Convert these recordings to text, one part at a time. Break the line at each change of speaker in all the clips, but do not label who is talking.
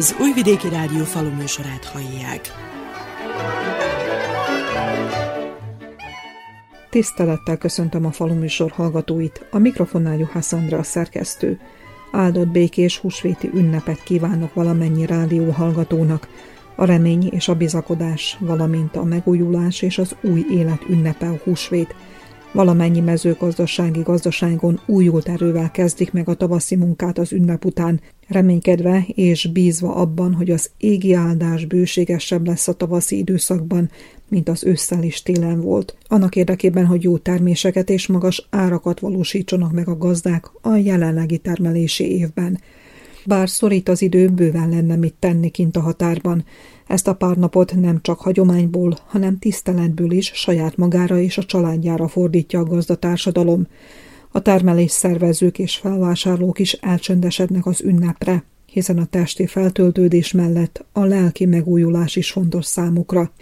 Az Újvidéki Rádió faluműsorát hallják.
Tisztelettel köszöntöm a faluműsor hallgatóit, a mikrofonnál Juhász Andrea szerkesztő. Áldott békés húsvéti ünnepet kívánok valamennyi rádió hallgatónak, a remény és a bizakodás, valamint a megújulás és az új élet ünnepe a húsvét – Valamennyi mezőgazdasági gazdaságon újult erővel kezdik meg a tavaszi munkát az ünnep után, reménykedve és bízva abban, hogy az égi áldás bőségesebb lesz a tavaszi időszakban, mint az ősszel is télen volt. Annak érdekében, hogy jó terméseket és magas árakat valósítsanak meg a gazdák a jelenlegi termelési évben. Bár szorít az idő, bőven lenne mit tenni kint a határban. Ezt a pár napot nem csak hagyományból, hanem tiszteletből is saját magára és a családjára fordítja a gazdatársadalom. A termelés szervezők és felvásárlók is elcsöndesednek az ünnepre, hiszen a testi feltöltődés mellett a lelki megújulás is fontos számukra.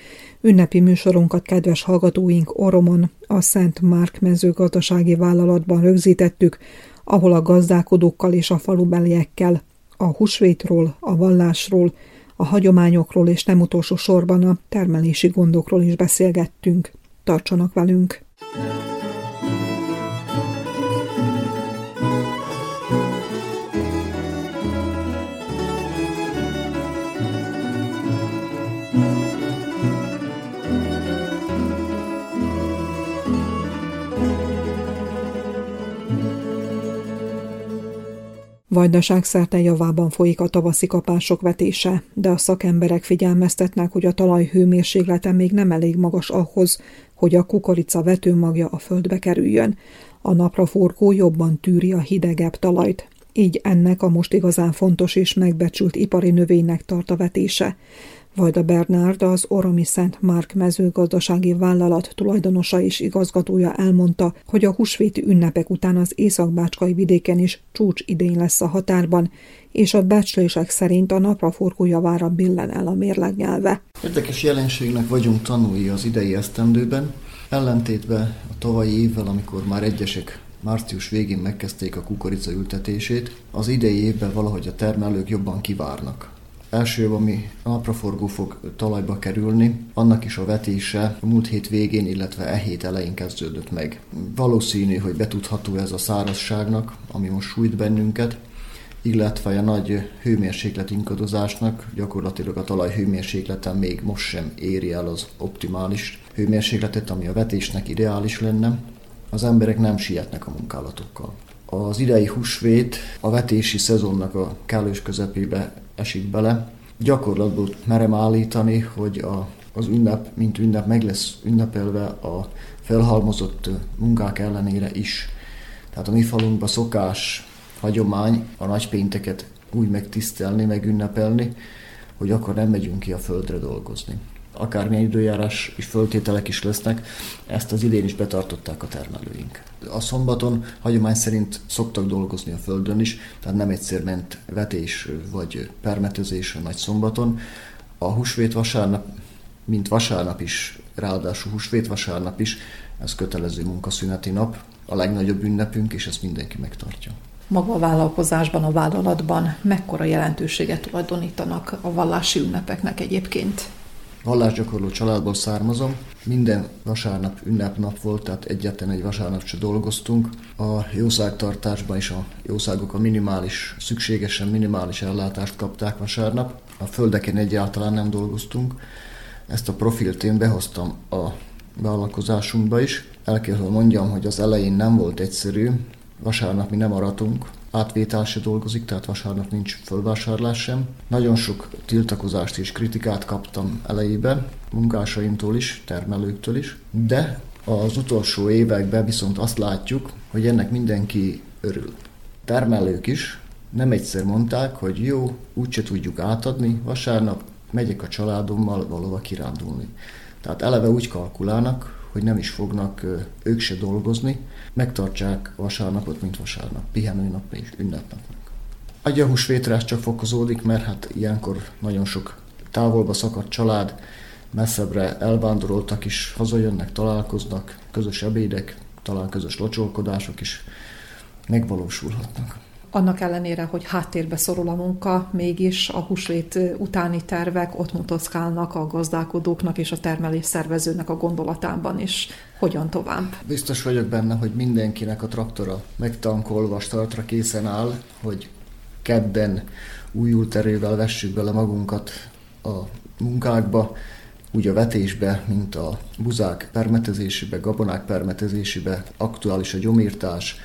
Ünnepi műsorunkat kedves hallgatóink Oromon, a Szent Márk mezőgazdasági vállalatban rögzítettük, ahol a gazdálkodókkal és a falubeliekkel a húsvétról, a vallásról, a hagyományokról és nem utolsó sorban a termelési gondokról is beszélgettünk. Tartsanak velünk! Vajdaság szerte javában folyik a tavaszi kapások vetése, de a szakemberek figyelmeztetnek, hogy a talaj hőmérséklete még nem elég magas ahhoz, hogy a kukorica vetőmagja a földbe kerüljön. A napraforgó jobban tűri a hidegebb talajt, így ennek a most igazán fontos és megbecsült ipari növénynek tart a vetése. Vajda Bernárd, az Oromi Szent Márk mezőgazdasági vállalat tulajdonosa és igazgatója elmondta, hogy a húsvéti ünnepek után az északbácskai vidéken is csúcs idény lesz a határban, és a becslések szerint a napraforgó javára billen el a mérlegnyelve.
Érdekes jelenségnek vagyunk tanulni az idei esztendőben, ellentétben a tavalyi évvel, amikor már egyesek március végén megkezdték a kukorica ültetését, az idei évben valahogy a termelők jobban kivárnak első, ami napraforgó fog talajba kerülni, annak is a vetése a múlt hét végén, illetve e hét elején kezdődött meg. Valószínű, hogy betudható ez a szárazságnak, ami most sújt bennünket, illetve a nagy hőmérséklet ingadozásnak gyakorlatilag a talaj hőmérsékleten még most sem éri el az optimális hőmérsékletet, ami a vetésnek ideális lenne. Az emberek nem sietnek a munkálatokkal. Az idei húsvét a vetési szezonnak a kellős közepébe esik bele. Gyakorlatból merem állítani, hogy a, az ünnep, mint ünnep meg lesz ünnepelve a felhalmozott munkák ellenére is. Tehát a mi falunkban szokás, hagyomány a nagypénteket úgy megtisztelni, megünnepelni, hogy akkor nem megyünk ki a földre dolgozni akármilyen időjárás és föltételek is lesznek, ezt az idén is betartották a termelőink. A szombaton hagyomány szerint szoktak dolgozni a földön is, tehát nem egyszer ment vetés vagy permetezés a nagy szombaton. A húsvét vasárnap, mint vasárnap is, ráadásul húsvét vasárnap is, ez kötelező munkaszüneti nap, a legnagyobb ünnepünk, és ezt mindenki megtartja.
Maga a vállalkozásban, a vállalatban mekkora jelentőséget tulajdonítanak a vallási ünnepeknek egyébként?
Vallásgyakorló családból származom. Minden vasárnap ünnepnap volt, tehát egyetlen egy vasárnap se dolgoztunk. A jószágtartásban is a jószágok a minimális, szükségesen minimális ellátást kapták vasárnap. A földeken egyáltalán nem dolgoztunk. Ezt a profilt én behoztam a vállalkozásunkba is. El kell, hogy mondjam, hogy az elején nem volt egyszerű. Vasárnap mi nem aratunk, átvétel se dolgozik, tehát vasárnap nincs fölvásárlás sem. Nagyon sok tiltakozást és kritikát kaptam elejében, munkásaimtól is, termelőktől is, de az utolsó években viszont azt látjuk, hogy ennek mindenki örül. Termelők is nem egyszer mondták, hogy jó, úgyse tudjuk átadni, vasárnap megyek a családommal valahova kirándulni. Tehát eleve úgy kalkulálnak, hogy nem is fognak ők se dolgozni, megtartsák vasárnapot, mint vasárnap, pihenőnap és ünnepnapnak. A húsvétre ez csak fokozódik, mert hát ilyenkor nagyon sok távolba szakadt család, messzebbre elvándoroltak is, hazajönnek, találkoznak, közös ebédek, talán közös locsolkodások is megvalósulhatnak.
Annak ellenére, hogy háttérbe szorul a munka, mégis a húsvét utáni tervek ott mutockálnak a gazdálkodóknak és a termelés szervezőnek a gondolatában is. Hogyan tovább?
Biztos vagyok benne, hogy mindenkinek a traktora megtankolva, startra készen áll, hogy kedden újult erővel vessük bele magunkat a munkákba, úgy a vetésbe, mint a buzák permetezésébe, gabonák permetezésébe, aktuális a gyomírtás,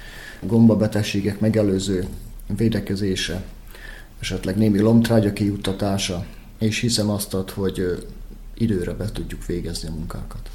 gombabetegségek megelőző védekezése, esetleg némi lomtrágya kijuttatása, és hiszem azt ad, hogy időre be tudjuk végezni a munkákat.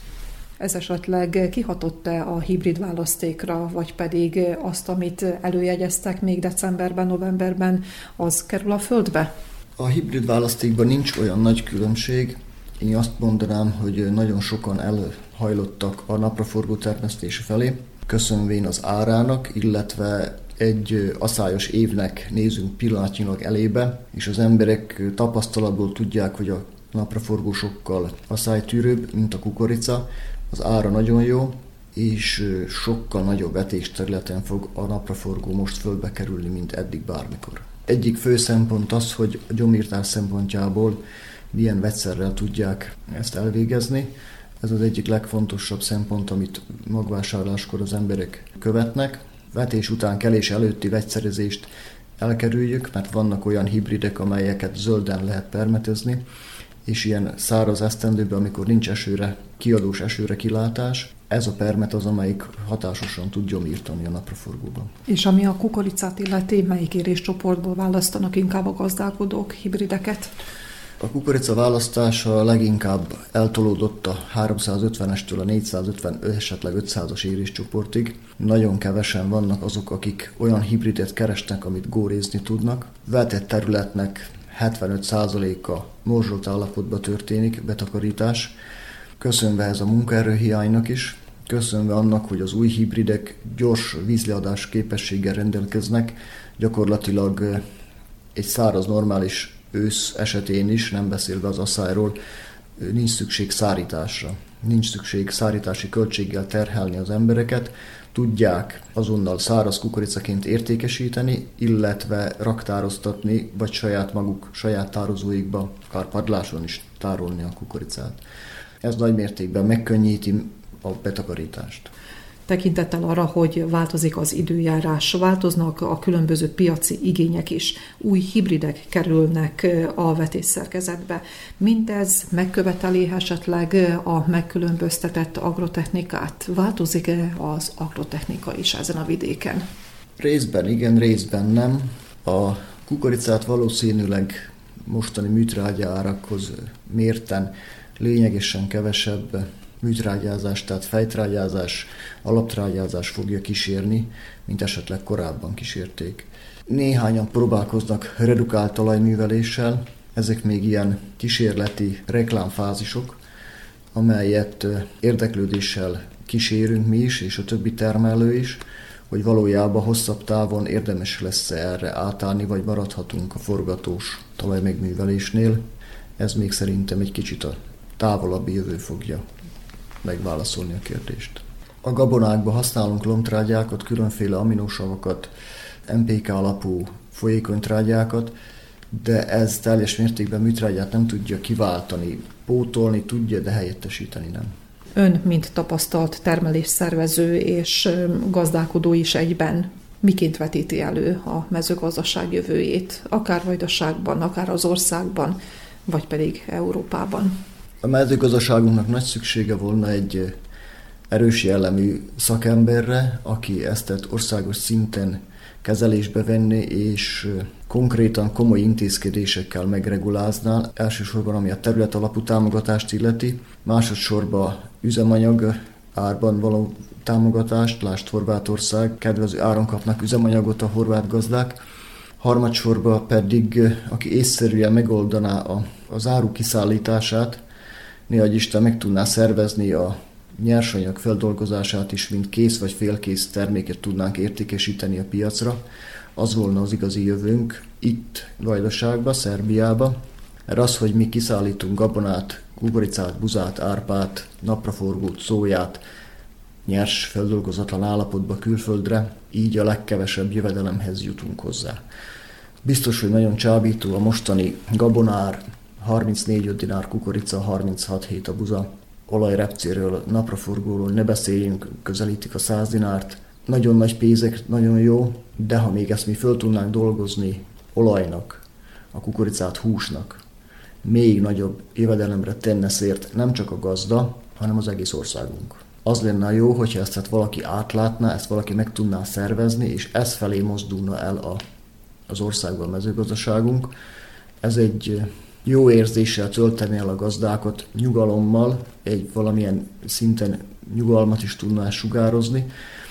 Ez esetleg kihatott-e a hibrid választékra, vagy pedig azt, amit előjegyeztek még decemberben, novemberben, az kerül a földbe?
A hibrid választékban nincs olyan nagy különbség. Én azt mondanám, hogy nagyon sokan előhajlottak a napraforgó termesztés felé, köszönvén az árának, illetve egy aszályos évnek nézünk pillanatnyilag elébe, és az emberek tapasztalatból tudják, hogy a napraforgó sokkal aszálytűrőbb, mint a kukorica, az ára nagyon jó, és sokkal nagyobb vetés területen fog a napraforgó most fölbe kerülni, mint eddig bármikor. Egyik fő szempont az, hogy a gyomírtás szempontjából milyen vegyszerrel tudják ezt elvégezni. Ez az egyik legfontosabb szempont, amit magvásárláskor az emberek követnek. Vetés után kelés előtti vegyszerezést elkerüljük, mert vannak olyan hibridek, amelyeket zölden lehet permetezni, és ilyen száraz esztendőben, amikor nincs esőre, kiadós esőre kilátás, ez a permet az, amelyik hatásosan tud gyomírtani a napraforgóban.
És ami a kukoricát illeti, melyik éréscsoportból választanak inkább a gazdálkodók hibrideket?
A kukorica választása leginkább eltolódott a 350-estől a 450, esetleg 500-as éréscsoportig. Nagyon kevesen vannak azok, akik olyan hibridet keresnek, amit górézni tudnak. Vetett területnek 75%-a morzsolt állapotban történik, betakarítás. Köszönve ez a munkaerőhiánynak is, köszönve annak, hogy az új hibridek gyors vízleadás képességgel rendelkeznek, gyakorlatilag egy száraz, normális ősz esetén is, nem beszélve az asszályról, nincs szükség szárításra. Nincs szükség szárítási költséggel terhelni az embereket, tudják azonnal száraz kukoricaként értékesíteni, illetve raktároztatni, vagy saját maguk, saját tározóikba, akár padláson is tárolni a kukoricát. Ez nagy mértékben megkönnyíti a betakarítást
tekintettel arra, hogy változik az időjárás, változnak a különböző piaci igények is, új hibridek kerülnek a vetésszerkezetbe. Mindez megköveteli esetleg a megkülönböztetett agrotechnikát? Változik-e az agrotechnika is ezen a vidéken?
Részben igen, részben nem. A kukoricát valószínűleg mostani műtrágyárakhoz mérten lényegesen kevesebb műtrágyázás, tehát fejtrágyázás, alaptrágyázás fogja kísérni, mint esetleg korábban kísérték. Néhányan próbálkoznak redukált talajműveléssel, ezek még ilyen kísérleti reklámfázisok, amelyet érdeklődéssel kísérünk mi is, és a többi termelő is, hogy valójában hosszabb távon érdemes lesz erre átállni, vagy maradhatunk a forgatós talajmegművelésnél. Ez még szerintem egy kicsit a távolabbi jövő fogja megválaszolni a kérdést. A gabonákban használunk lomtrágyákat, különféle aminósavakat, MPK alapú folyékony trágyákat, de ez teljes mértékben műtrágyát nem tudja kiváltani, pótolni tudja, de helyettesíteni nem.
Ön, mint tapasztalt termelésszervező és gazdálkodó is egyben, miként vetíti elő a mezőgazdaság jövőjét, akár Vajdaságban, akár az országban, vagy pedig Európában?
A mezőgazdaságunknak nagy szüksége volna egy erős jellemű szakemberre, aki ezt országos szinten kezelésbe venni, és konkrétan komoly intézkedésekkel megregulázná, elsősorban ami a terület alapú támogatást illeti, másodszorban üzemanyag árban való támogatást, lásd Horvátország, kedvező áron kapnak üzemanyagot a horvát gazdák, harmadsorban pedig, aki észszerűen megoldaná a, az áru kiszállítását, néha Isten meg tudná szervezni a nyersanyag feldolgozását is, mint kész vagy félkész terméket tudnánk értékesíteni a piacra, az volna az igazi jövőnk itt Vajdaságba, Szerbiába. Mert az, hogy mi kiszállítunk gabonát, kukoricát, buzát, árpát, napraforgót, szóját, nyers, feldolgozatlan állapotba külföldre, így a legkevesebb jövedelemhez jutunk hozzá. Biztos, hogy nagyon csábító a mostani gabonár, 34 dinár kukorica, 36 hét a buza, olajrepcéről, napraforgóról ne beszéljünk, közelítik a 100 dinárt. Nagyon nagy pénzek, nagyon jó, de ha még ezt mi föl tudnánk dolgozni olajnak, a kukoricát húsnak, még nagyobb jövedelemre tenne szért nem csak a gazda, hanem az egész országunk. Az lenne jó, hogyha ezt hát valaki átlátná, ezt valaki meg tudná szervezni, és ez felé mozdulna el a, az országban mezőgazdaságunk. Ez egy jó érzéssel tölteni el a gazdákat, nyugalommal, egy valamilyen szinten nyugalmat is tudná sugározni,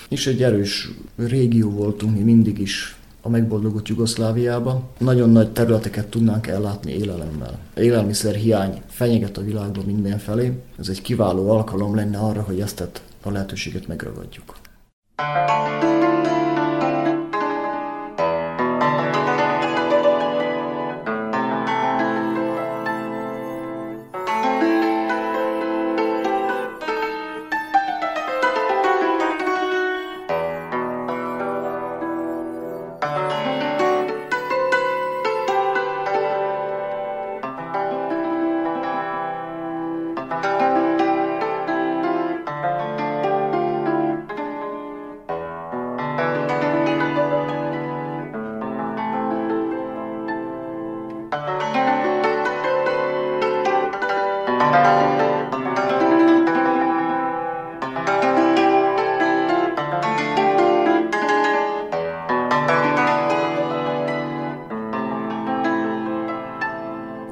és egy erős régió voltunk mi mindig is a megboldogult Jugoszláviába. Nagyon nagy területeket tudnánk ellátni élelemmel. Élelmiszer hiány fenyeget a világban mindenfelé. Ez egy kiváló alkalom lenne arra, hogy ezt a lehetőséget megragadjuk. Thank.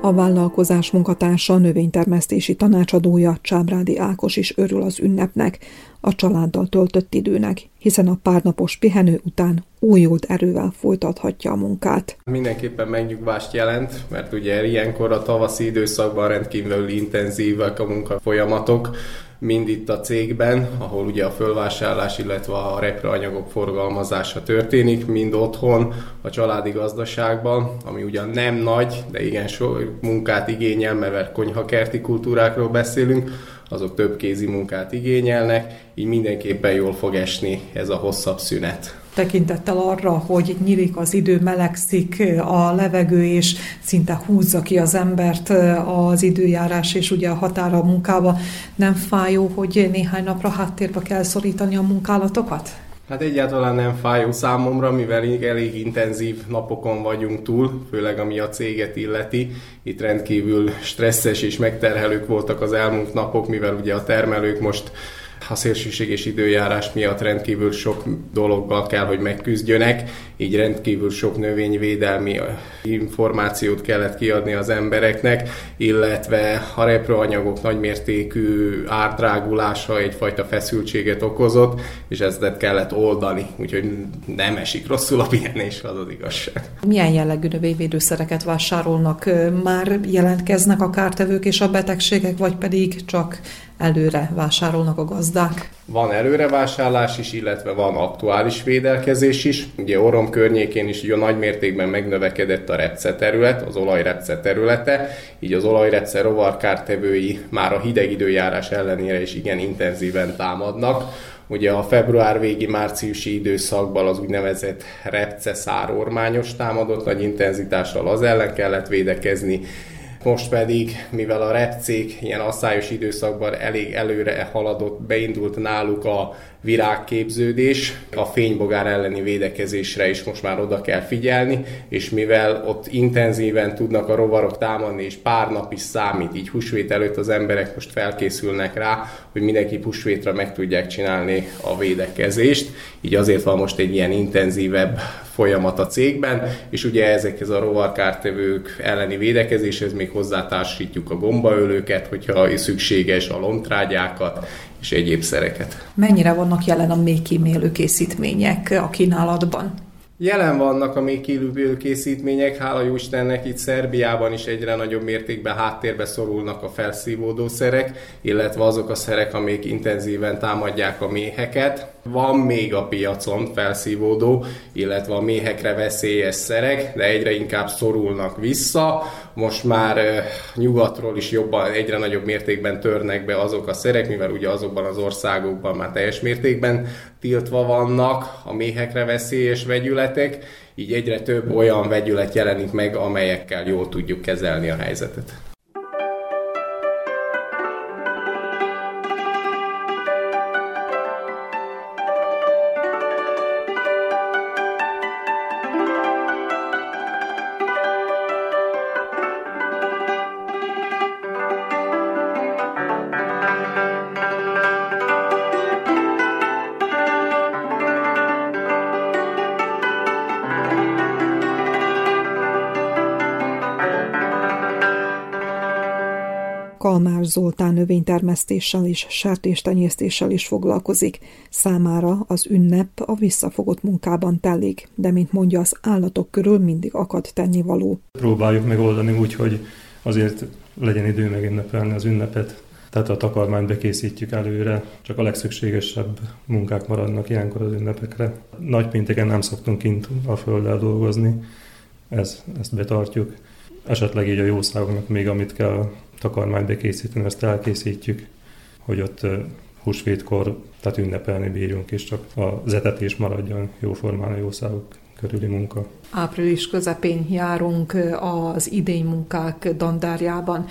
A vállalkozás munkatársa, növénytermesztési tanácsadója Csábrádi Ákos is örül az ünnepnek, a családdal töltött időnek, hiszen a párnapos pihenő után újult erővel folytathatja a munkát.
Mindenképpen megnyugvást jelent, mert ugye ilyenkor a tavaszi időszakban rendkívül intenzívek a munkafolyamatok, mind itt a cégben, ahol ugye a fölvásárlás, illetve a repreanyagok forgalmazása történik, mind otthon, a családi gazdaságban, ami ugyan nem nagy, de igen sok munkát igényel, mert konyhakerti kultúrákról beszélünk, azok több kézi munkát igényelnek, így mindenképpen jól fog esni ez a hosszabb szünet
tekintettel arra, hogy nyílik az idő, melegszik a levegő, és szinte húzza ki az embert az időjárás, és ugye a határa a munkába. Nem fájó, hogy néhány napra háttérbe kell szorítani a munkálatokat?
Hát egyáltalán nem fájó számomra, mivel elég intenzív napokon vagyunk túl, főleg ami a céget illeti. Itt rendkívül stresszes és megterhelők voltak az elmúlt napok, mivel ugye a termelők most a szélsőséges időjárás miatt rendkívül sok dologgal kell, hogy megküzdjönek, így rendkívül sok növényvédelmi információt kellett kiadni az embereknek, illetve a reproanyagok nagymértékű árdrágulása egyfajta feszültséget okozott, és ezt kellett oldani, úgyhogy nem esik rosszul a pihenés, az az igazság.
Milyen jellegű növényvédőszereket vásárolnak? Már jelentkeznek a kártevők és a betegségek, vagy pedig csak előre vásárolnak a gazdák?
Van előrevásárlás is, illetve van aktuális védelkezés is. Ugye Orom környékén is ugye nagy mértékben megnövekedett a repce terület, az olajrepce területe, így az olajrepce rovarkártevői már a hideg időjárás ellenére is igen intenzíven támadnak. Ugye a február végi márciusi időszakban az úgynevezett repce szárormányos támadott nagy intenzitással az ellen kellett védekezni, most pedig, mivel a repcék ilyen asszályos időszakban elég előre haladott, beindult náluk a virágképződés, a fénybogár elleni védekezésre is most már oda kell figyelni, és mivel ott intenzíven tudnak a rovarok támadni, és pár nap is számít, így húsvét előtt az emberek most felkészülnek rá, hogy mindenki húsvétra meg tudják csinálni a védekezést, így azért van most egy ilyen intenzívebb folyamat a cégben, és ugye ezekhez a rovarkártevők elleni védekezéshez még hozzátársítjuk a gombaölőket, hogyha szükséges, a lontrágyákat, és egyéb szereket.
Mennyire vannak jelen a kímélő készítmények a kínálatban?
Jelen vannak a még kilőbélő készítmények, hála jó Istennek itt Szerbiában is egyre nagyobb mértékben háttérbe szorulnak a felszívódó szerek, illetve azok a szerek, amik intenzíven támadják a méheket, Van még a piacon felszívódó, illetve a méhekre veszélyes szerek, de egyre inkább szorulnak vissza. Most már nyugatról is jobban, egyre nagyobb mértékben törnek be azok a szerek, mivel ugye azokban az országokban már teljes mértékben tiltva vannak a méhekre veszélyes vegyületek, így egyre több olyan vegyület jelenik meg, amelyekkel jól tudjuk kezelni a helyzetet.
Kalmár Zoltán növénytermesztéssel és sertéstenyésztéssel is foglalkozik. Számára az ünnep a visszafogott munkában telik, de mint mondja, az állatok körül mindig akad tennivaló.
Próbáljuk megoldani úgy, hogy azért legyen idő megünnepelni az ünnepet, tehát a takarmányt bekészítjük előre, csak a legszükségesebb munkák maradnak ilyenkor az ünnepekre. Nagy pénteken nem szoktunk kint a földdel dolgozni, ez, ezt betartjuk. Esetleg így a jószágoknak még amit kell takarmányt bekészíteni, ezt elkészítjük, hogy ott húsvétkor, tehát ünnepelni bírjunk, és csak az etetés maradjon jóformán a jószágok körüli munka.
Április közepén járunk az idény munkák dandárjában.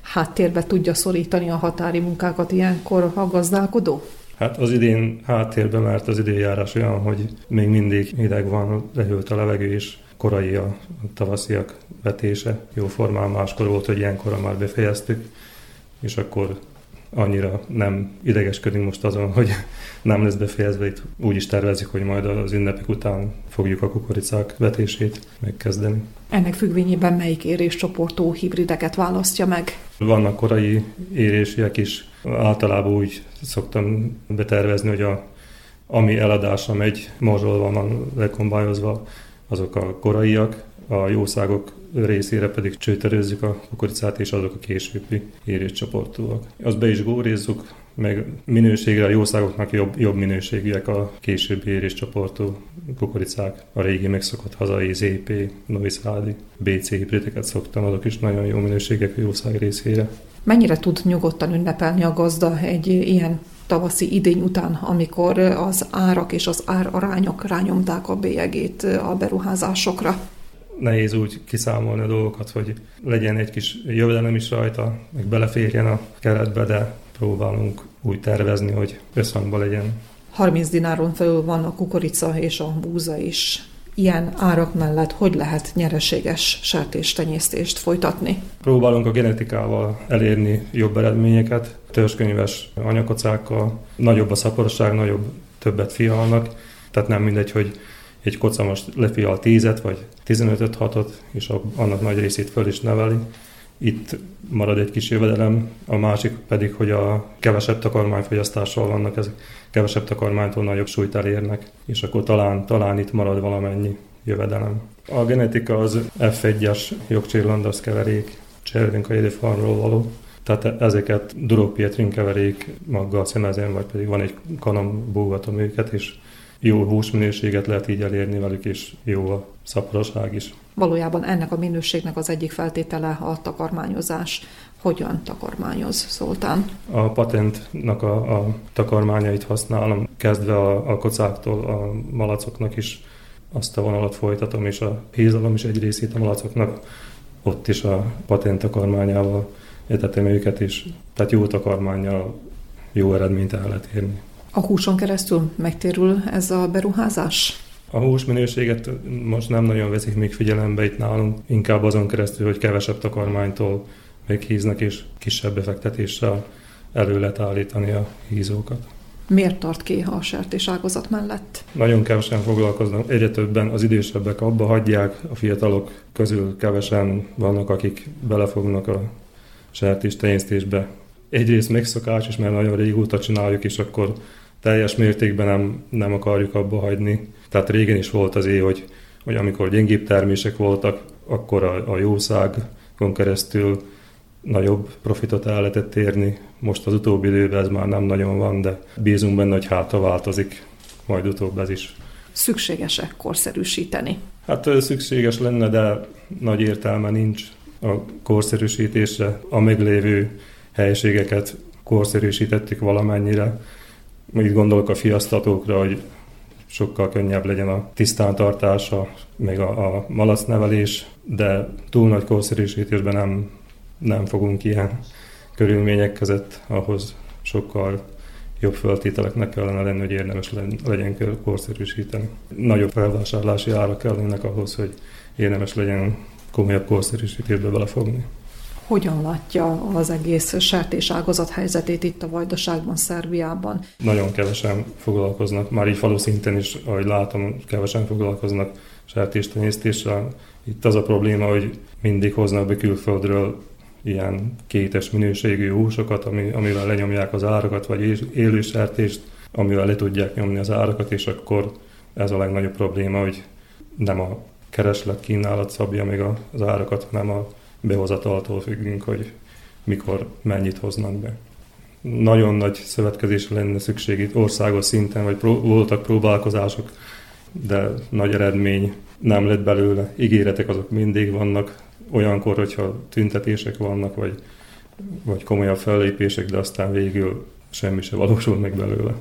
Háttérbe tudja szorítani a határi munkákat ilyenkor a gazdálkodó?
Hát az idén háttérben, mert az idénjárás olyan, hogy még mindig hideg van, lehűlt a levegő, és korai a tavasziak vetése. Jó formán máskor volt, hogy ilyenkor már befejeztük, és akkor annyira nem idegeskedünk most azon, hogy nem lesz befejezve, itt úgy is tervezik, hogy majd az ünnepek után fogjuk a kukoricák vetését megkezdeni.
Ennek függvényében melyik éréscsoportú hibrideket választja meg?
Vannak korai érésiek is. Általában úgy szoktam betervezni, hogy a, ami eladásra megy, morzsolva van lekombályozva, azok a koraiak, a jószágok részére pedig csőterőzzük a kukoricát, és azok a későbbi éréscsoportúak. Azt be is górézzuk, meg minőségre a jószágoknak jobb, jobb minőségűek a későbbi éréscsoportú kukoricák. A régi megszokott hazai ZP, Noviszádi, BC hibrideket szoktam, azok is nagyon jó minőségek a jószág részére.
Mennyire tud nyugodtan ünnepelni a gazda egy ilyen tavaszi idény után, amikor az árak és az árarányok rányomták a bélyegét a beruházásokra.
Nehéz úgy kiszámolni a dolgokat, hogy legyen egy kis jövedelem is rajta, meg beleférjen a keretbe, de próbálunk úgy tervezni, hogy összhangban legyen.
30 dináron felül van a kukorica és a búza is ilyen árak mellett hogy lehet nyereséges sertéstenyésztést folytatni?
Próbálunk a genetikával elérni jobb eredményeket, törzskönyves anyakocákkal, nagyobb a szaporosság, nagyobb, többet fialnak, tehát nem mindegy, hogy egy koca most lefial 10 vagy 15 hatot, és annak nagy részét föl is neveli. Itt marad egy kis jövedelem, a másik pedig, hogy a kevesebb takarmányfogyasztással vannak ezek kevesebb takarmánytól nagyobb súlyt elérnek, és akkor talán, talán itt marad valamennyi jövedelem. A genetika az F1-es jogcsirlandasz keverék, Cservinka farmról való, tehát ezeket Duropietrin keverék maggal szemezem, vagy pedig van egy kanom búgatom őket, és jó húsminőséget lehet így elérni velük, és jó a szaporosság is.
Valójában ennek a minőségnek az egyik feltétele a takarmányozás hogyan takarmányoz Szoltán?
A patentnak a, a takarmányait használom, kezdve a, a kocáktól a malacoknak is azt a vonalat folytatom, és a hízalom is egy részét a malacoknak ott is a patent takarmányával etetem őket, és tehát jó takarmányjal jó eredményt el lehet érni.
A húson keresztül megtérül ez a beruházás?
A húsminőséget most nem nagyon veszik még figyelembe itt nálunk, inkább azon keresztül, hogy kevesebb takarmánytól még híznak, és kisebb befektetéssel elő lehet állítani a hízókat.
Miért tart ki a sertés ágazat mellett?
Nagyon kevesen foglalkoznak, egyre többen az idősebbek abba hagyják, a fiatalok közül kevesen vannak, akik belefognak a sertés tenyésztésbe. Egyrészt megszokás is, mert nagyon régóta csináljuk, és akkor teljes mértékben nem, nem akarjuk abba hagyni. Tehát régen is volt az éj, hogy, hogy amikor gyengébb termések voltak, akkor a, a jószágon keresztül nagyobb profitot el lehetett érni. Most az utóbbi időben ez már nem nagyon van, de bízunk benne, hogy hátra változik. majd utóbb ez is.
Szükséges-e korszerűsíteni?
Hát szükséges lenne, de nagy értelme nincs a korszerűsítésre. A meglévő helységeket korszerűsítettük valamennyire. Itt gondolok a fiasztatókra, hogy sokkal könnyebb legyen a tisztántartása, meg a, a malacnevelés, de túl nagy korszerűsítésben nem, nem fogunk ilyen körülmények között, ahhoz sokkal jobb feltételeknek kellene lenni, hogy érdemes legyen korszerűsíteni. Nagyobb felvásárlási árak kellenek ahhoz, hogy érdemes legyen komolyabb korszerűsítésbe belefogni.
Hogyan látja az egész sertés ágazat helyzetét itt a Vajdaságban, Szerbiában?
Nagyon kevesen foglalkoznak, már így falu szinten is, ahogy látom, kevesen foglalkoznak sertéstenyésztéssel. Itt az a probléma, hogy mindig hoznak be külföldről ilyen kétes minőségű húsokat, ami, amivel lenyomják az árakat, vagy élő sertést, amivel le tudják nyomni az árakat, és akkor ez a legnagyobb probléma, hogy nem a kereslet kínálat szabja meg az árakat, hanem a behozataltól függünk, hogy mikor mennyit hoznak be. Nagyon nagy szövetkezésre lenne szükség itt országos szinten, vagy pró- voltak próbálkozások, de nagy eredmény nem lett belőle. Ígéretek azok mindig vannak, olyankor, hogyha tüntetések vannak, vagy, vagy komolyabb fellépések, de aztán végül semmi se valósul meg belőle.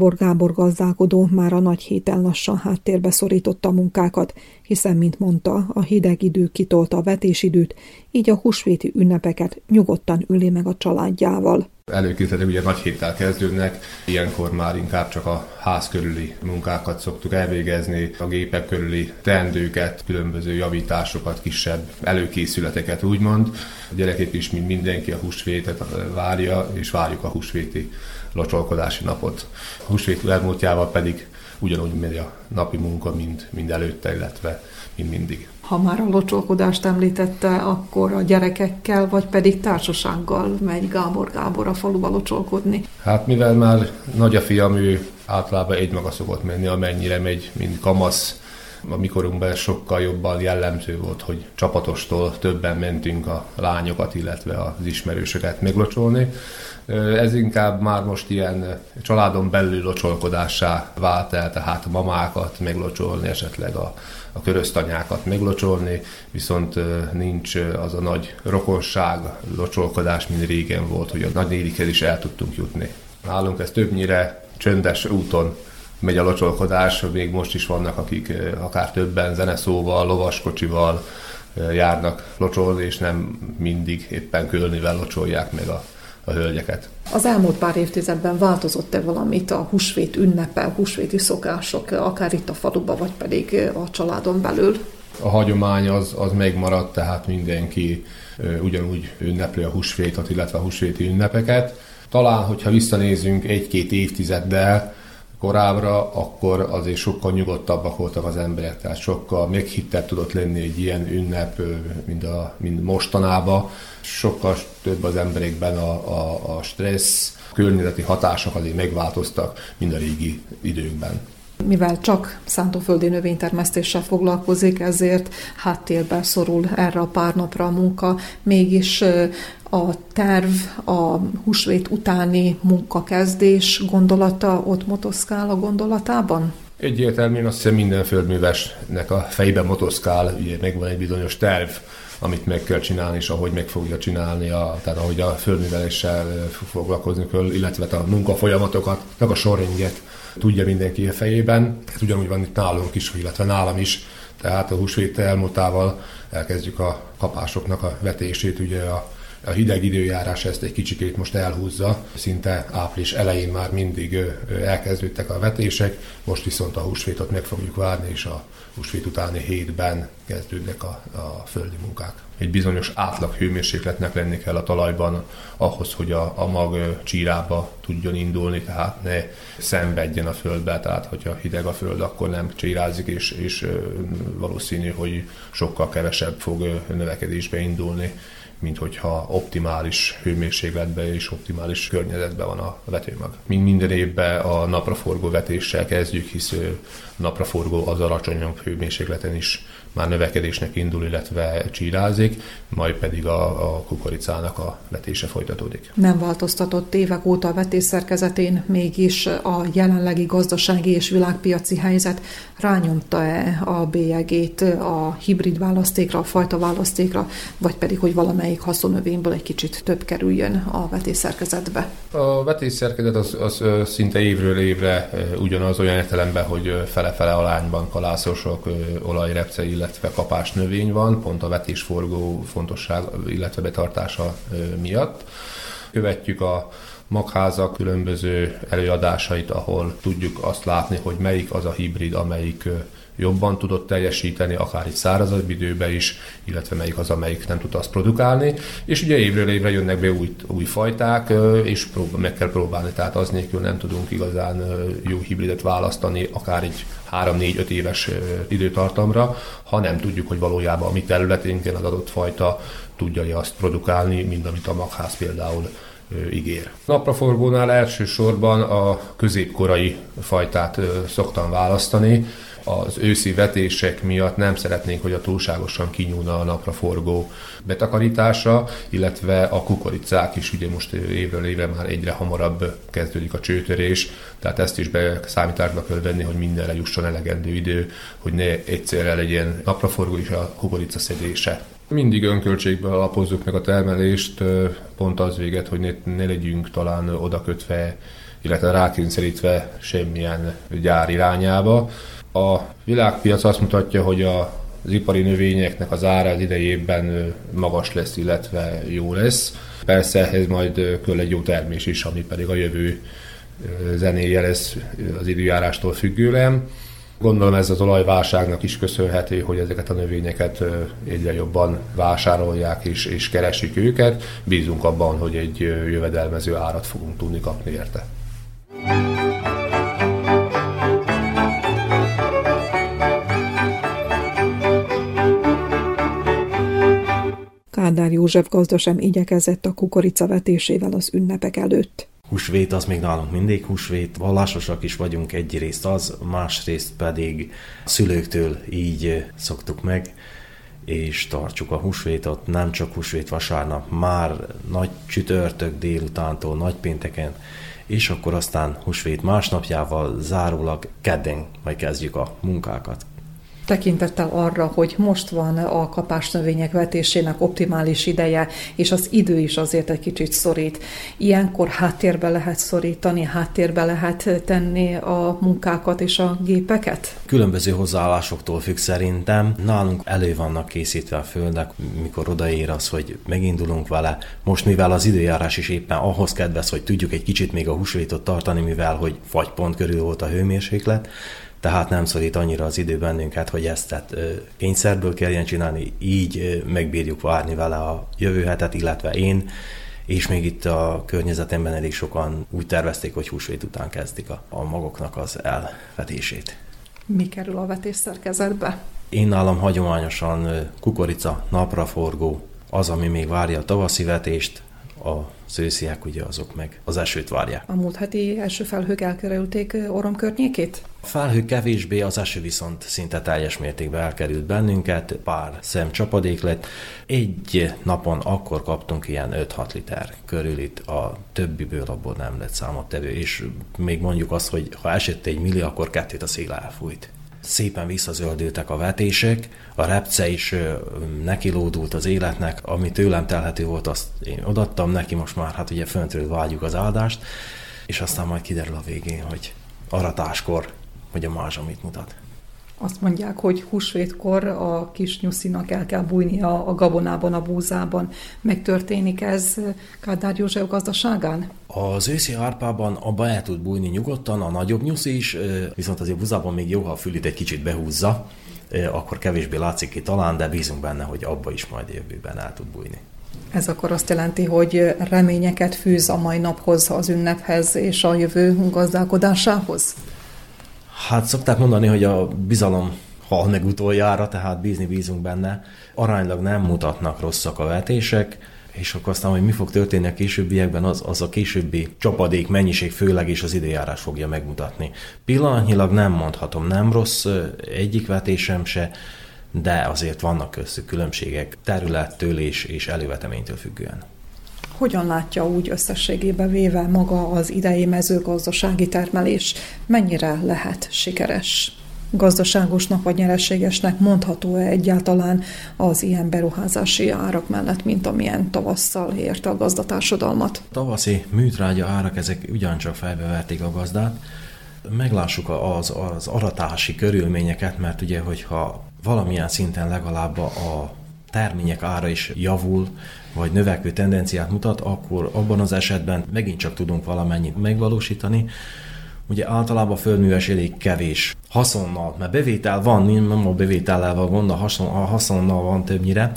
Gábor Gábor gazdálkodó már a nagy héten lassan háttérbe szorította a munkákat, hiszen, mint mondta, a hideg idő kitolta a vetésidőt, így a húsvéti ünnepeket nyugodtan üli meg a családjával.
Előkészletek ugye nagy héttel kezdődnek, ilyenkor már inkább csak a ház körüli munkákat szoktuk elvégezni, a gépek körüli teendőket, különböző javításokat, kisebb előkészületeket úgymond. A gyerekek is, mint mindenki a húsvétet várja, és várjuk a húsvéti locsolkodási napot. A húsvét elmúltjával pedig ugyanúgy megy a napi munka, mint, mind előtte, illetve mint mindig.
Ha már a locsolkodást említette, akkor a gyerekekkel, vagy pedig társasággal megy Gábor Gábor a faluba locsolkodni?
Hát mivel már nagy a fiam, ő általában egy maga szokott menni, amennyire megy, mint kamasz. A mikorunkban sokkal jobban jellemző volt, hogy csapatostól többen mentünk a lányokat, illetve az ismerősöket meglocsolni. Ez inkább már most ilyen családon belül locsolkodássá vált el, tehát mamákat meglocsolni, esetleg a, a köröztanyákat meglocsolni, viszont nincs az a nagy rokonság, locsolkodás, mint régen volt, hogy a nagy nérikhez is el tudtunk jutni. Nálunk ez többnyire csöndes úton megy a locsolkodás, még most is vannak, akik akár többen zeneszóval, lovaskocsival járnak locsolni, és nem mindig éppen kölnivel locsolják meg a a hölgyeket.
Az elmúlt pár évtizedben változott-e valamit a húsvét ünnepe, a húsvéti szokások, akár itt a faluba, vagy pedig a családon belül?
A hagyomány az, az megmaradt, tehát mindenki ugyanúgy ünnepli a húsvétot, illetve a húsvéti ünnepeket. Talán, hogyha visszanézünk egy-két évtizeddel, korábbra, akkor azért sokkal nyugodtabbak voltak az emberek, tehát sokkal meghittebb tudott lenni egy ilyen ünnep, mint, a, mint mostanában. Sokkal több az emberekben a, a, a stressz, a környezeti hatások azért megváltoztak, mint a régi időkben
mivel csak szántóföldi növénytermesztéssel foglalkozik, ezért háttérbe szorul erre a pár napra a munka. Mégis a terv, a húsvét utáni munkakezdés gondolata ott motoszkál a gondolatában?
Egyértelműen azt hiszem minden földművesnek a fejben motoszkál, ugye megvan egy bizonyos terv, amit meg kell csinálni, és ahogy meg fogja csinálni, a, tehát ahogy a földműveléssel foglalkozni kell, illetve a munkafolyamatokat, a sorrendjet tudja mindenki a fejében. Ez ugyanúgy van itt nálunk is, illetve nálam is. Tehát a húsvét elmúltával elkezdjük a kapásoknak a vetését, ugye a a hideg időjárás ezt egy kicsikét most elhúzza, szinte április elején már mindig elkezdődtek a vetések, most viszont a húsvétot meg fogjuk várni, és a húsvét utáni hétben kezdődnek a, a földi munkák. Egy bizonyos átlag hőmérsékletnek lenni kell a talajban ahhoz, hogy a, a mag csírába tudjon indulni, tehát ne szenvedjen a földbe, tehát hogyha hideg a föld, akkor nem csírázik, és, és valószínű, hogy sokkal kevesebb fog növekedésbe indulni mint hogyha optimális hőmérsékletben és optimális környezetben van a vetőmag. Mint minden évben a napraforgó vetéssel kezdjük, hisz napraforgó az alacsonyabb hőmérsékleten is már növekedésnek indul, illetve csírázik, majd pedig a, a kukoricának a vetése folytatódik.
Nem változtatott évek óta a vetés szerkezetén, mégis a jelenlegi gazdasági és világpiaci helyzet rányomta-e a bélyegét a hibrid választékra, a fajta választékra, vagy pedig, hogy valamelyik haszonnövényből egy kicsit több kerüljön a vetés szerkezetbe?
A vetés szerkezet az, az szinte évről évre ugyanaz olyan értelemben, hogy fele-fele alányban kalászosok, olajrepce, illetve kapás növény van, pont a vetésforgó fontosság, illetve betartása miatt. Követjük a magházak különböző előadásait, ahol tudjuk azt látni, hogy melyik az a hibrid, amelyik jobban tudott teljesíteni, akár itt szárazabb időben is, illetve melyik az, amelyik nem tudta azt produkálni. És ugye évről évre jönnek be új, új fajták, és prób- meg kell próbálni, tehát az nélkül nem tudunk igazán jó hibridet választani, akár egy 3-4-5 éves időtartamra, ha nem tudjuk, hogy valójában a mi területénken az adott fajta tudja azt produkálni, mint amit a magház például ígér. Napraforgónál elsősorban a középkorai fajtát szoktam választani, az őszi vetések miatt nem szeretnénk, hogy a túlságosan kinyúlna a napraforgó betakarítása, illetve a kukoricák is ugye most évről évre már egyre hamarabb kezdődik a csőtörés, tehát ezt is be számításba kell venni, hogy mindenre jusson elegendő idő, hogy ne egyszerre legyen napraforgó is a kukorica szedése. Mindig önköltségből alapozzuk meg a termelést, pont az véget, hogy ne, ne legyünk talán odakötve, illetve rákényszerítve semmilyen gyár irányába. A világpiac azt mutatja, hogy a az ipari növényeknek az ára az idejében magas lesz, illetve jó lesz. Persze ehhez majd kell egy jó termés is, ami pedig a jövő zenéje lesz az időjárástól függően. Gondolom ez az olajválságnak is köszönhető, hogy ezeket a növényeket egyre jobban vásárolják és, és keresik őket. Bízunk abban, hogy egy jövedelmező árat fogunk tudni kapni érte.
Kádár József gazda sem igyekezett a kukorica vetésével az ünnepek előtt.
Húsvét az még nálunk mindig húsvét, vallásosak is vagyunk egyrészt az, másrészt pedig szülőktől így szoktuk meg, és tartsuk a húsvétot, nem csak húsvét vasárnap, már nagy csütörtök délutántól, nagy pénteken, és akkor aztán húsvét másnapjával zárólag kedden majd kezdjük a munkákat
tekintettel arra, hogy most van a kapásnövények vetésének optimális ideje, és az idő is azért egy kicsit szorít. Ilyenkor háttérbe lehet szorítani, háttérbe lehet tenni a munkákat és a gépeket?
Különböző hozzáállásoktól függ szerintem. Nálunk elő vannak készítve a földnek, mikor odaér az, hogy megindulunk vele. Most mivel az időjárás is éppen ahhoz kedvez, hogy tudjuk egy kicsit még a húsvétot tartani, mivel hogy fagypont körül volt a hőmérséklet, tehát nem szorít annyira az idő bennünket, hogy ezt tehát, kényszerből kelljen csinálni, így megbírjuk várni vele a jövő hetet, illetve én, és még itt a környezetemben elég sokan úgy tervezték, hogy húsvét után kezdik a, a magoknak az elvetését.
Mi kerül a vetésszerkezetbe?
Én nálam hagyományosan kukorica, napraforgó, az, ami még várja a tavaszi vetést, a szősziák ugye azok meg az esőt várják.
A múlt heti első felhők elkerülték Orom környékét?
A felhő kevésbé, az eső viszont szinte teljes mértékben elkerült bennünket, pár szem csapadék lett. Egy napon akkor kaptunk ilyen 5-6 liter körül itt, a többiből abból nem lett számottevő, és még mondjuk azt, hogy ha esett egy milli, akkor kettőt a szél elfújt szépen visszazöldültek a vetések, a repce is nekilódult az életnek, ami tőlem telhető volt, azt én odattam neki, most már hát ugye föntről vágyjuk az áldást, és aztán majd kiderül a végén, hogy aratáskor, hogy a mázsa mit mutat.
Azt mondják, hogy húsvétkor a kis nyuszinak el kell bújni a, a gabonában, a búzában. Megtörténik ez Kádár József gazdaságán?
Az őszi árpában abba el tud bújni nyugodtan, a nagyobb nyusz is, viszont azért búzában még jó, ha a fülét egy kicsit behúzza, akkor kevésbé látszik ki talán, de bízunk benne, hogy abba is majd jövőben el tud bújni.
Ez akkor azt jelenti, hogy reményeket fűz a mai naphoz, az ünnephez és a jövő gazdálkodásához?
Hát szokták mondani, hogy a bizalom hal meg utoljára, tehát bízni bízunk benne. Aránylag nem mutatnak rosszak a vetések, és akkor aztán, hogy mi fog történni a későbbiekben, az, az a későbbi csapadék mennyiség főleg és az időjárás fogja megmutatni. Pillanatnyilag nem mondhatom, nem rossz egyik vetésem se, de azért vannak köztük különbségek területtől és, és előveteménytől függően.
Hogyan látja úgy összességében véve maga az idei mezőgazdasági termelés? Mennyire lehet sikeres? Gazdaságosnak vagy nyereségesnek mondható-e egyáltalán az ilyen beruházási árak mellett, mint amilyen tavasszal érte a gazdatársadalmat?
Tavaszi műtrágya árak, ezek ugyancsak felbeverték a gazdát. Meglássuk az, az aratási körülményeket, mert ugye, hogyha valamilyen szinten legalább a termények ára is javul, vagy növekvő tendenciát mutat, akkor abban az esetben megint csak tudunk valamennyit megvalósítani. Ugye általában a földműves elég kevés haszonnal, mert bevétel van, nem a bevétellel gond, a, hason, haszonnal van többnyire,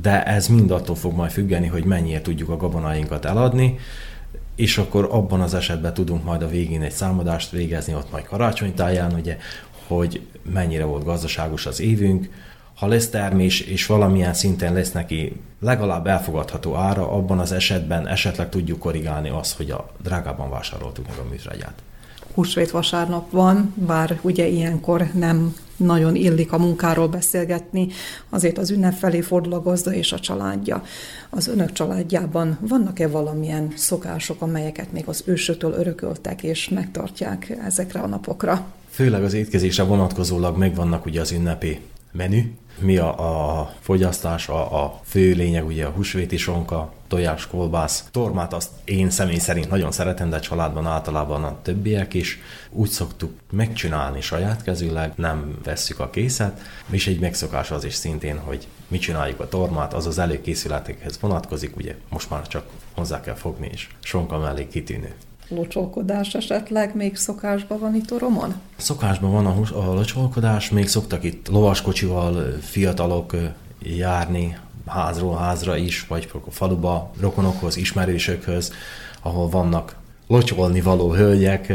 de ez mind attól fog majd függeni, hogy mennyire tudjuk a gabonáinkat eladni, és akkor abban az esetben tudunk majd a végén egy számadást végezni, ott majd karácsonytáján, ugye, hogy mennyire volt gazdaságos az évünk, ha lesz termés, és valamilyen szinten lesz neki legalább elfogadható ára, abban az esetben esetleg tudjuk korrigálni azt, hogy a drágában vásároltuk meg a műtrágyát.
Húsvét vasárnap van, bár ugye ilyenkor nem nagyon illik a munkáról beszélgetni, azért az ünnep felé fordul a gazda és a családja. Az önök családjában vannak-e valamilyen szokások, amelyeket még az ősötől örököltek és megtartják ezekre a napokra?
Főleg az étkezésre vonatkozólag megvannak ugye az ünnepi menü, mi a, a fogyasztás, a, a fő lényeg, ugye a húsvéti sonka, tojás, kolbász. Tormát azt én személy szerint nagyon szeretem, de családban általában a többiek is. Úgy szoktuk megcsinálni saját kezűleg, nem vesszük a készet, és egy megszokás az is szintén, hogy mi csináljuk a tormát, az az előkészületekhez vonatkozik, ugye most már csak hozzá kell fogni, és sonka mellé kitűnő
locsolkodás esetleg még szokásban van itt Oromon?
Szokásban van a, a locsolkodás, még szoktak itt lovaskocsival fiatalok járni házról házra is, vagy a faluba, rokonokhoz, ismerősökhöz, ahol vannak locsolni való hölgyek,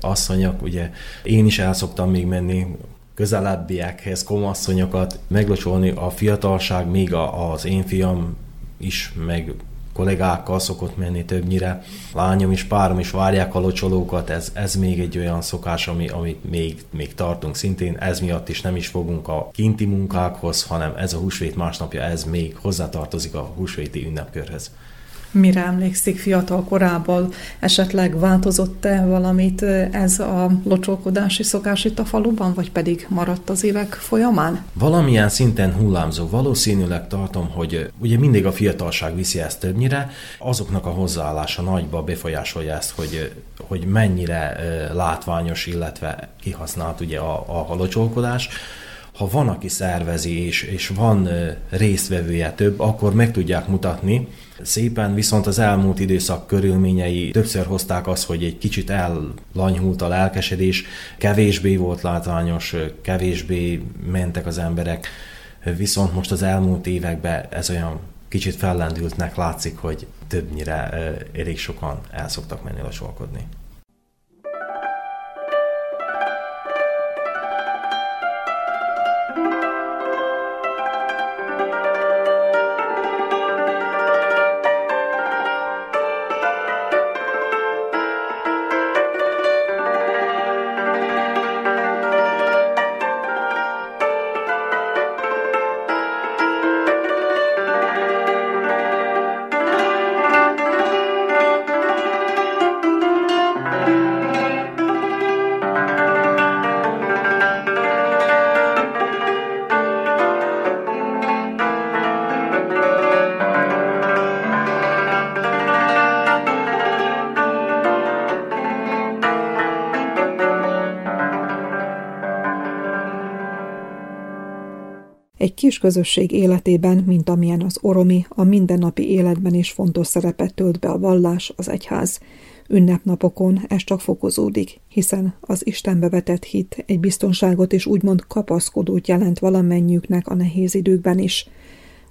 asszonyok, ugye én is el szoktam még menni közelebbiekhez, komasszonyokat meglocsolni, a fiatalság, még az én fiam is, meg kollégákkal szokott menni többnyire. Lányom is, párom is várják a locsolókat, ez, ez még egy olyan szokás, ami, amit még, még tartunk szintén. Ez miatt is nem is fogunk a kinti munkákhoz, hanem ez a húsvét másnapja, ez még hozzátartozik a húsvéti ünnepkörhez
mire emlékszik fiatal korából, esetleg változott-e valamit ez a locsolkodási szokás itt a faluban, vagy pedig maradt az évek folyamán?
Valamilyen szinten hullámzó. Valószínűleg tartom, hogy ugye mindig a fiatalság viszi ezt többnyire, azoknak a hozzáállása nagyba befolyásolja ezt, hogy, hogy mennyire látványos, illetve kihasznált ugye a, a locsolkodás ha van, aki szervezi, és, és van résztvevője több, akkor meg tudják mutatni, szépen, viszont az elmúlt időszak körülményei többször hozták azt, hogy egy kicsit ellanyhult a lelkesedés, kevésbé volt látványos, kevésbé mentek az emberek, viszont most az elmúlt években ez olyan kicsit fellendültnek látszik, hogy többnyire elég sokan el szoktak menni lassolkodni.
Egy kis közösség életében, mint amilyen az oromi, a mindennapi életben is fontos szerepet tölt be a vallás, az egyház. Ünnepnapokon ez csak fokozódik, hiszen az Istenbe vetett hit egy biztonságot és úgymond kapaszkodót jelent valamennyiüknek a nehéz időkben is.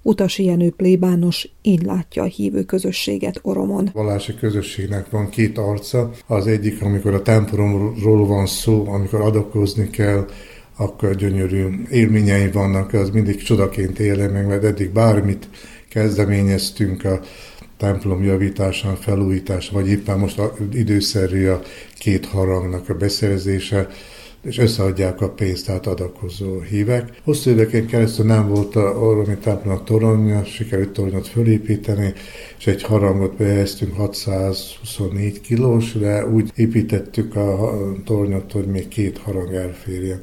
Utasi Jenő plébános így látja a hívő közösséget Oromon.
A vallási közösségnek van két arca. Az egyik, amikor a templomról van szó, amikor adakozni kell, akkor gyönyörű élményei vannak, az mindig csodaként élem meg, mert eddig bármit kezdeményeztünk a templom javításán, felújítása, vagy éppen most időszerű a két harangnak a beszerzése, és összeadják a pénzt, tehát adakozó hívek. Hosszú éveken keresztül nem volt a Orromi templomnak toronyja, sikerült toronyot fölépíteni, és egy harangot behelyeztünk 624 kilós, de úgy építettük a tornyot, hogy még két harang elférjen.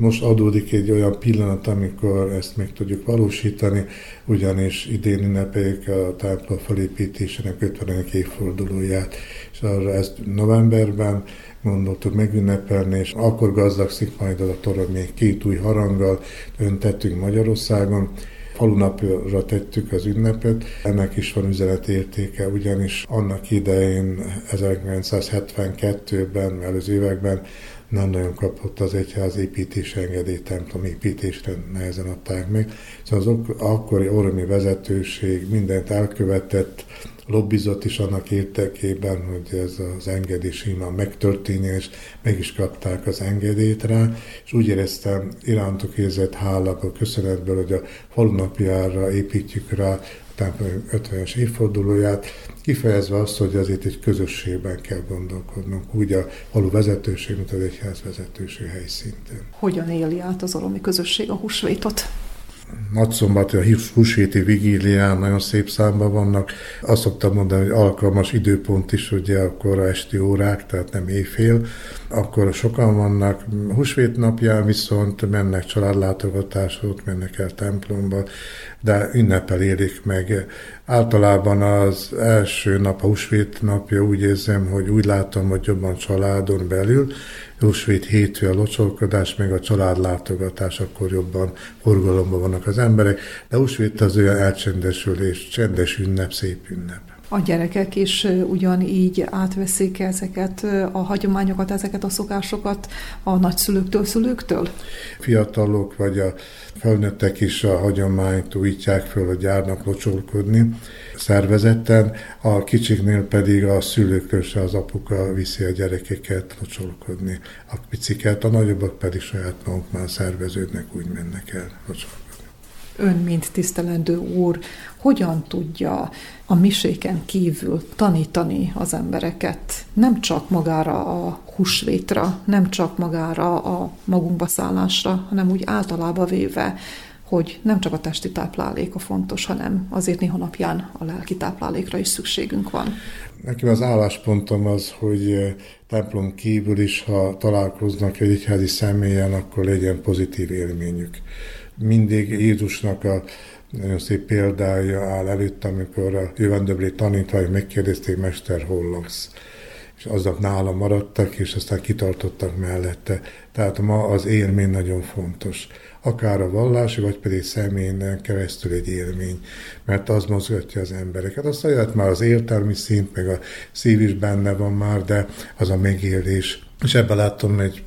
Most adódik egy olyan pillanat, amikor ezt meg tudjuk valósítani, ugyanis idén ünnepeljük a templom felépítésének 50. évfordulóját, és arra ezt novemberben gondoltuk megünnepelni, és akkor gazdagszik majd az a torony még két új haranggal öntettünk Magyarországon, falunapra tettük az ünnepet. Ennek is van üzenetértéke, ugyanis annak idején 1972-ben, előző években nem nagyon kapott az egyház építési engedélyt, templom építésre nehezen adták meg. Szóval az akkori ormi vezetőség mindent elkövetett, lobbizott is annak értekében, hogy ez az engedés innen megtörténjen, és meg is kapták az engedélyt rá, és úgy éreztem irántok érzett hálából, köszönetből, hogy a falunapjára építjük rá templom 50-es évfordulóját, kifejezve azt, hogy azért egy közösségben kell gondolkodnunk, úgy a falu vezetőség, mint az egyház vezetőség helyszinten.
Hogyan éli át az oromi közösség a húsvétot?
nagyszombati, a húsvéti vigílián nagyon szép számban vannak. Azt szoktam mondani, hogy alkalmas időpont is, ugye a esti órák, tehát nem éjfél. Akkor sokan vannak. Húsvét napján viszont mennek családlátogatásra, mennek el templomba, de ünnepel érik meg. Általában az első nap, a húsvét napja úgy érzem, hogy úgy látom, hogy jobban családon belül, húsvét hétfő a locsolkodás, meg a családlátogatás, akkor jobban forgalomban vannak az emberek, de húsvét az olyan elcsendesülés, csendes ünnep, szép ünnep.
A gyerekek is ugyanígy átveszik ezeket a hagyományokat, ezeket a szokásokat a nagyszülőktől, szülőktől?
Fiatalok vagy a felnőttek is a hagyományt újítják föl, hogy járnak locsolkodni szervezetten, a kicsiknél pedig a szülőktől se az apuka viszi a gyerekeket locsolkodni. A piciket, a nagyobbak pedig saját maguk már szerveződnek, úgy mennek el locsolkodni.
Ön, mint tisztelendő úr, hogyan tudja a miséken kívül tanítani az embereket nem csak magára a húsvétra, nem csak magára a magunkba szállásra, hanem úgy általában véve, hogy nem csak a testi táplálék a fontos, hanem azért néha napján a lelki táplálékra is szükségünk van.
Nekem az álláspontom az, hogy templom kívül is, ha találkoznak egy egyházi személyen, akkor legyen pozitív élményük. Mindig Jézusnak a nagyon szép példája áll előtt, amikor a jövendőbeli tanítványok megkérdezték, Mester, hol laksz? És azok nála maradtak, és aztán kitartottak mellette. Tehát ma az élmény nagyon fontos. Akár a vallási, vagy pedig személyen keresztül egy élmény, mert az mozgatja az embereket. A jött már az értelmi szint, meg a szív is benne van már, de az a megélés. És ebben láttam egy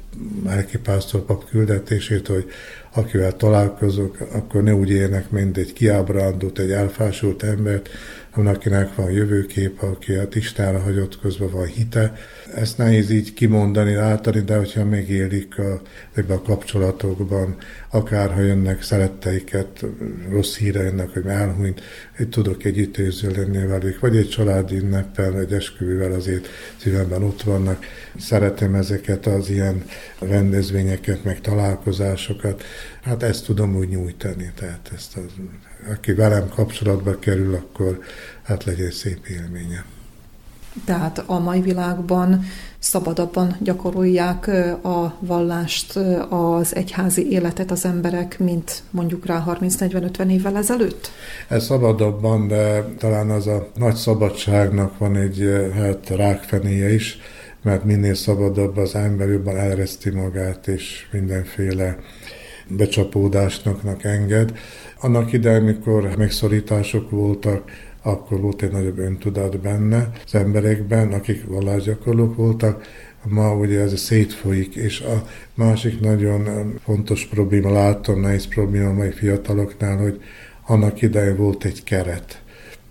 pásztor pap küldetését, hogy akivel találkozok, akkor ne úgy élnek, mint egy kiábrándult, egy elfásult embert, hanem akinek van jövőkép, aki a Istenre hagyatkozva van hite. Ezt nehéz így kimondani, látani, de hogyha megélik a, ebben a kapcsolatokban, akár ha jönnek szeretteiket, rossz híre jönnek, hogy elhunyt, hogy tudok egy ítéző lenni velük, vagy egy családi ünneppel, egy esküvővel azért szívemben ott vannak. Szeretem ezeket az ilyen rendezvényeket, meg találkozásokat. Hát ezt tudom úgy nyújtani, tehát ezt az, aki velem kapcsolatba kerül, akkor hát legyen szép élménye.
Tehát a mai világban szabadabban gyakorolják a vallást, az egyházi életet az emberek, mint mondjuk rá 30-40-50 évvel ezelőtt?
Ez szabadabban, de talán az a nagy szabadságnak van egy hát rákfenéje is, mert minél szabadabb az ember jobban elreszti magát, és mindenféle becsapódásnak enged. Annak idején, mikor megszorítások voltak, akkor volt egy nagyobb öntudat benne az emberekben, akik vallásgyakorlók voltak, ma ugye ez szétfolyik, és a másik nagyon fontos probléma, látom, nehéz probléma mai fiataloknál, hogy annak idején volt egy keret.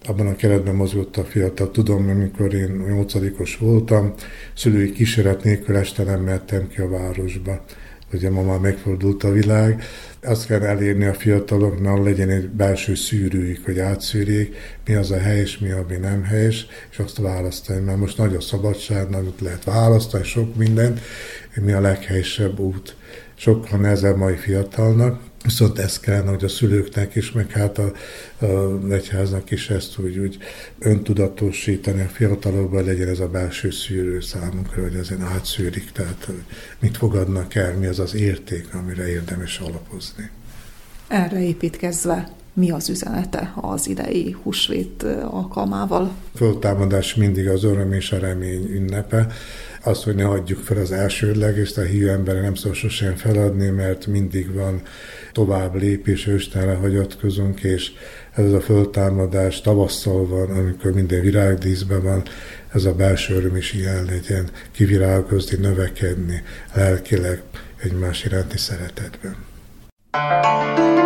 Abban a keretben mozgott a fiatal. Tudom, amikor én nyolcadikos voltam, szülői kísérlet nélkül este nem mehettem ki a városba ugye ma már megfordult a világ, azt kell elérni a fiataloknak, legyen egy belső szűrőjük, hogy átszűrjék, mi az a helyes, mi ami nem helyes, és azt választani. Mert most nagy a szabadság, amit lehet választani, sok mindent, mi a leghelyesebb út. Sokkal nehezebb mai fiatalnak, Viszont ez kellene, hogy a szülőknek is, meg hát a, a egyháznak is ezt úgy, úgy öntudatosítani a fiatalokban, legyen ez a belső szűrő számunkra, hogy ezen átszűrik, tehát mit fogadnak el, mi az az érték, amire érdemes alapozni.
Erre építkezve mi az üzenete az idei húsvét alkalmával?
Föltámadás mindig az öröm és a remény ünnepe. Azt, hogy ne hagyjuk fel az elsődleges, a hívő embere nem szól sosem feladni, mert mindig van tovább lépés, Istenre hagyatkozunk, és ez a föltámadás tavasszal van, amikor minden virágdíszben van, ez a belső öröm is ilyen legyen, kivirágozni, növekedni lelkileg egymás iránti szeretetben. thank you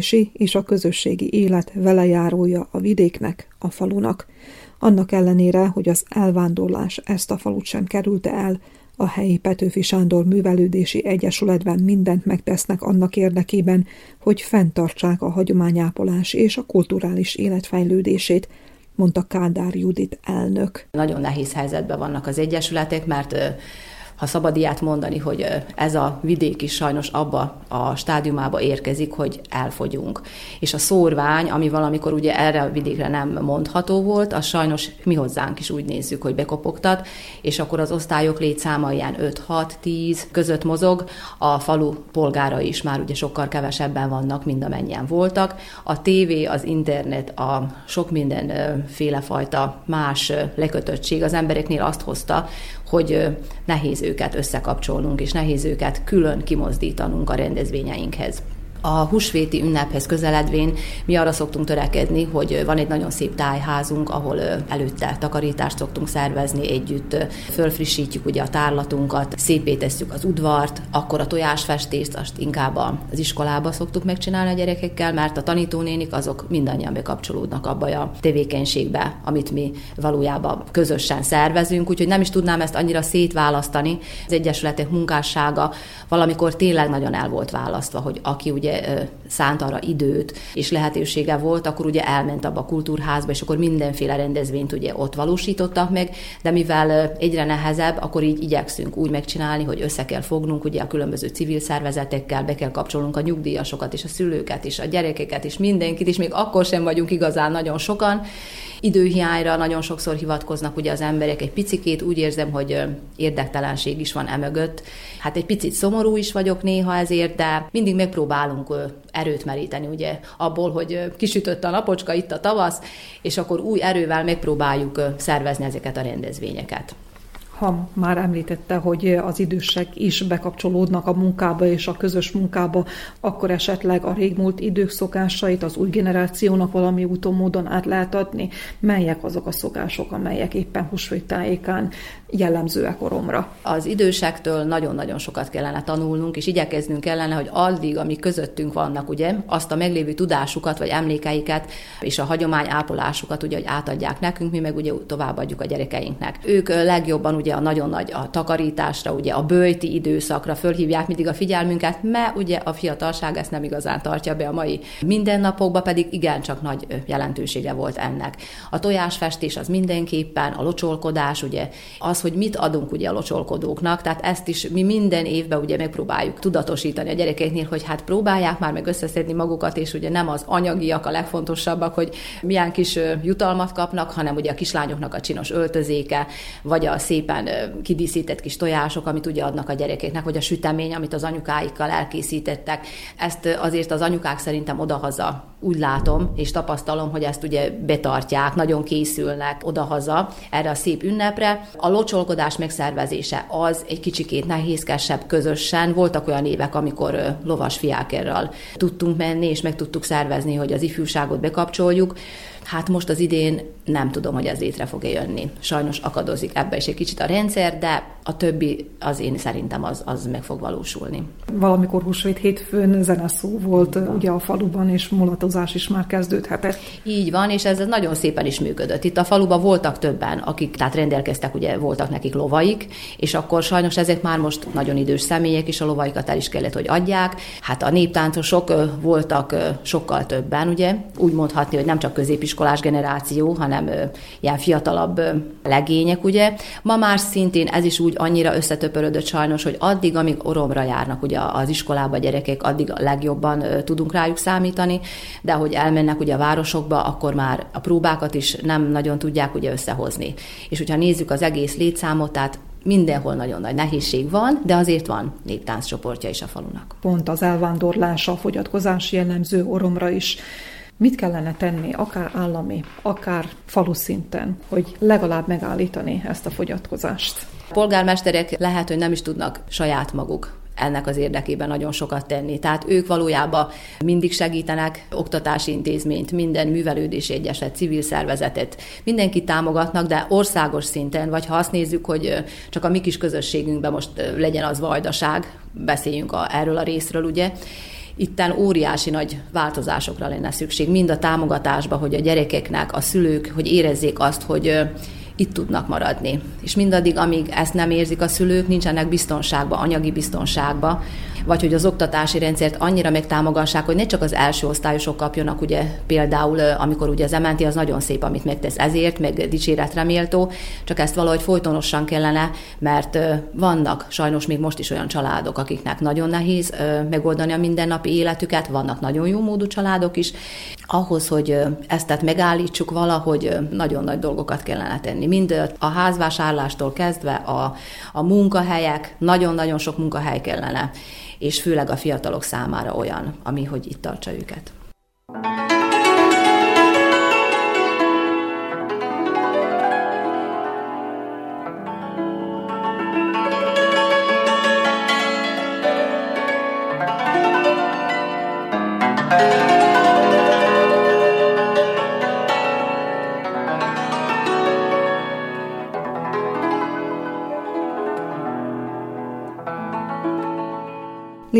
művelődési és a közösségi élet velejárója a vidéknek, a falunak. Annak ellenére, hogy az elvándorlás ezt a falut sem kerülte el, a helyi Petőfi Sándor Művelődési Egyesületben mindent megtesznek annak érdekében, hogy fenntartsák a hagyományápolás és a kulturális életfejlődését, mondta Kádár Judit elnök.
Nagyon nehéz helyzetben vannak az egyesületek, mert ha szabad ilyet mondani, hogy ez a vidék is sajnos abba a stádiumába érkezik, hogy elfogyunk. És a szórvány, ami valamikor ugye erre a vidékre nem mondható volt, az sajnos mi hozzánk is úgy nézzük, hogy bekopogtat, és akkor az osztályok létszáma ilyen 5-6-10 között mozog, a falu polgára is már ugye sokkal kevesebben vannak, mint amennyien voltak. A tévé, az internet, a sok mindenféle fajta más lekötöttség az embereknél azt hozta, hogy nehéz őket összekapcsolnunk, és nehéz őket külön kimozdítanunk a rendezvényeinkhez. A húsvéti ünnephez közeledvén mi arra szoktunk törekedni, hogy van egy nagyon szép tájházunk, ahol előtte takarítást szoktunk szervezni együtt, fölfrissítjük ugye a tárlatunkat, szépé tesszük az udvart, akkor a tojásfestést azt inkább az iskolába szoktuk megcsinálni a gyerekekkel, mert a tanítónénik azok mindannyian bekapcsolódnak abba a tevékenységbe, amit mi valójában közösen szervezünk, úgyhogy nem is tudnám ezt annyira szétválasztani. Az egyesületek munkássága valamikor tényleg nagyon el volt választva, hogy aki ugye ugye szánt arra időt, és lehetősége volt, akkor ugye elment abba a kultúrházba, és akkor mindenféle rendezvényt ugye ott valósítottak meg, de mivel egyre nehezebb, akkor így igyekszünk úgy megcsinálni, hogy össze kell fognunk ugye a különböző civil szervezetekkel, be kell kapcsolnunk a nyugdíjasokat, és a szülőket, és a gyerekeket, és mindenkit, és még akkor sem vagyunk igazán nagyon sokan, időhiányra nagyon sokszor hivatkoznak ugye az emberek, egy picikét úgy érzem, hogy érdektelenség is van emögött. Hát egy picit szomorú is vagyok néha ezért, de mindig megpróbálunk erőt meríteni ugye abból, hogy kisütött a napocska, itt a tavasz, és akkor új erővel megpróbáljuk szervezni ezeket a rendezvényeket
ha már említette, hogy az idősek is bekapcsolódnak a munkába és a közös munkába, akkor esetleg a régmúlt idők szokásait az új generációnak valami úton módon át lehet adni. Melyek azok a szokások, amelyek éppen húsvét tájékán jellemzőek koromra?
Az idősektől nagyon-nagyon sokat kellene tanulnunk, és igyekeznünk kellene, hogy addig, amik közöttünk vannak, ugye, azt a meglévő tudásukat, vagy emlékeiket, és a hagyomány ápolásukat, ugye, hogy átadják nekünk, mi meg ugye továbbadjuk a gyerekeinknek. Ők legjobban ugye ugye a nagyon nagy a takarításra, ugye a bőjti időszakra fölhívják mindig a figyelmünket, mert ugye a fiatalság ezt nem igazán tartja be a mai mindennapokban, pedig igencsak nagy jelentősége volt ennek. A tojásfestés az mindenképpen, a locsolkodás, ugye az, hogy mit adunk ugye a locsolkodóknak, tehát ezt is mi minden évben ugye megpróbáljuk tudatosítani a gyerekeknél, hogy hát próbálják már meg összeszedni magukat, és ugye nem az anyagiak a legfontosabbak, hogy milyen kis jutalmat kapnak, hanem ugye a kislányoknak a csinos öltözéke, vagy a szépen kidíszített kis tojások, amit ugye adnak a gyerekeknek, vagy a sütemény, amit az anyukáikkal elkészítettek. Ezt azért az anyukák szerintem odahaza úgy látom és tapasztalom, hogy ezt ugye betartják, nagyon készülnek odahaza erre a szép ünnepre. A locsolkodás megszervezése az egy kicsikét nehézkesebb közösen. Voltak olyan évek, amikor lovas fiákerral tudtunk menni, és meg tudtuk szervezni, hogy az ifjúságot bekapcsoljuk. Hát most az idén nem tudom, hogy ez létre fog-e jönni. Sajnos akadozik ebbe is egy kicsit a rendszer, de a többi az én szerintem az, az meg fog valósulni.
Valamikor húsvét hétfőn zeneszó volt van. ugye a faluban, és mulatozás is már kezdődhetett.
Így van, és ez, ez nagyon szépen is működött. Itt a faluban voltak többen, akik tehát rendelkeztek, ugye voltak nekik lovaik, és akkor sajnos ezek már most nagyon idős személyek, és a lovaikat el is kellett, hogy adják. Hát a néptáncosok voltak sokkal többen, ugye, úgy mondhatni, hogy nem csak középiskolás generáció, hanem ilyen fiatalabb legények, ugye. Ma már szintén ez is úgy annyira összetöpörödött sajnos, hogy addig, amíg oromra járnak ugye az iskolába a gyerekek, addig a legjobban tudunk rájuk számítani, de hogy elmennek ugye a városokba, akkor már a próbákat is nem nagyon tudják ugye összehozni. És hogyha nézzük az egész létszámot, tehát mindenhol nagyon nagy nehézség van, de azért van néptánc csoportja is a falunak.
Pont az elvándorlás, a fogyatkozás jellemző oromra is Mit kellene tenni, akár állami, akár falu szinten, hogy legalább megállítani ezt a fogyatkozást?
Polgármesterek lehet, hogy nem is tudnak saját maguk ennek az érdekében nagyon sokat tenni. Tehát ők valójában mindig segítenek, oktatási intézményt, minden művelődési egyeset, civil szervezetet, mindenki támogatnak, de országos szinten, vagy ha azt nézzük, hogy csak a mi kis közösségünkben most legyen az vajdaság, beszéljünk a, erről a részről, ugye, itten óriási nagy változásokra lenne szükség, mind a támogatásba, hogy a gyerekeknek, a szülők, hogy érezzék azt, hogy itt tudnak maradni. És mindaddig, amíg ezt nem érzik a szülők, nincsenek biztonságba, anyagi biztonságba, vagy hogy az oktatási rendszert annyira megtámogassák, hogy ne csak az első osztályosok kapjanak, ugye például, amikor ugye az MNT az nagyon szép, amit megtesz ezért, meg dicséretre méltó, csak ezt valahogy folytonosan kellene, mert vannak sajnos még most is olyan családok, akiknek nagyon nehéz megoldani a mindennapi életüket, vannak nagyon jó módú családok is. Ahhoz, hogy ezt tehát megállítsuk valahogy, nagyon nagy dolgokat kellene tenni. Mind a házvásárlástól kezdve a, a munkahelyek, nagyon-nagyon sok munkahely kellene és főleg a fiatalok számára olyan, ami hogy itt tartsa őket.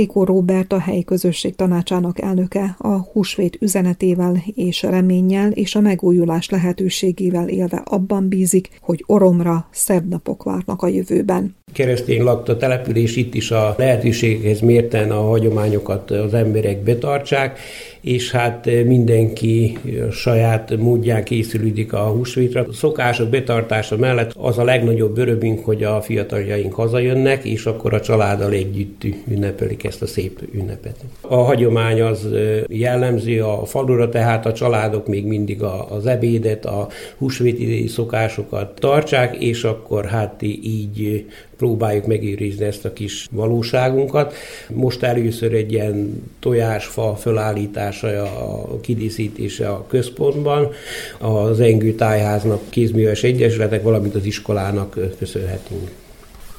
Lékó Róbert a helyi közösség tanácsának elnöke a húsvét üzenetével és reménnyel és a megújulás lehetőségével élve abban bízik, hogy oromra szebb napok várnak a jövőben.
Keresztény lakta település itt is a lehetőséghez mérten a hagyományokat az emberek betartsák, és hát mindenki saját módján készülődik a húsvétra. A szokások betartása mellett az a legnagyobb örömünk, hogy a fiataljaink hazajönnek, és akkor a családdal együtt ünnepelik ezt a szép ünnepet. A hagyomány az jellemző a falura, tehát a családok még mindig az ebédet, a húsvéti szokásokat tartsák, és akkor hát így próbáljuk megőrizni ezt a kis valóságunkat. Most először egy ilyen tojásfa fölállítása, a kidíszítése a központban, az Engő Tájháznak, Kézműves Egyesületek, valamint az iskolának köszönhetünk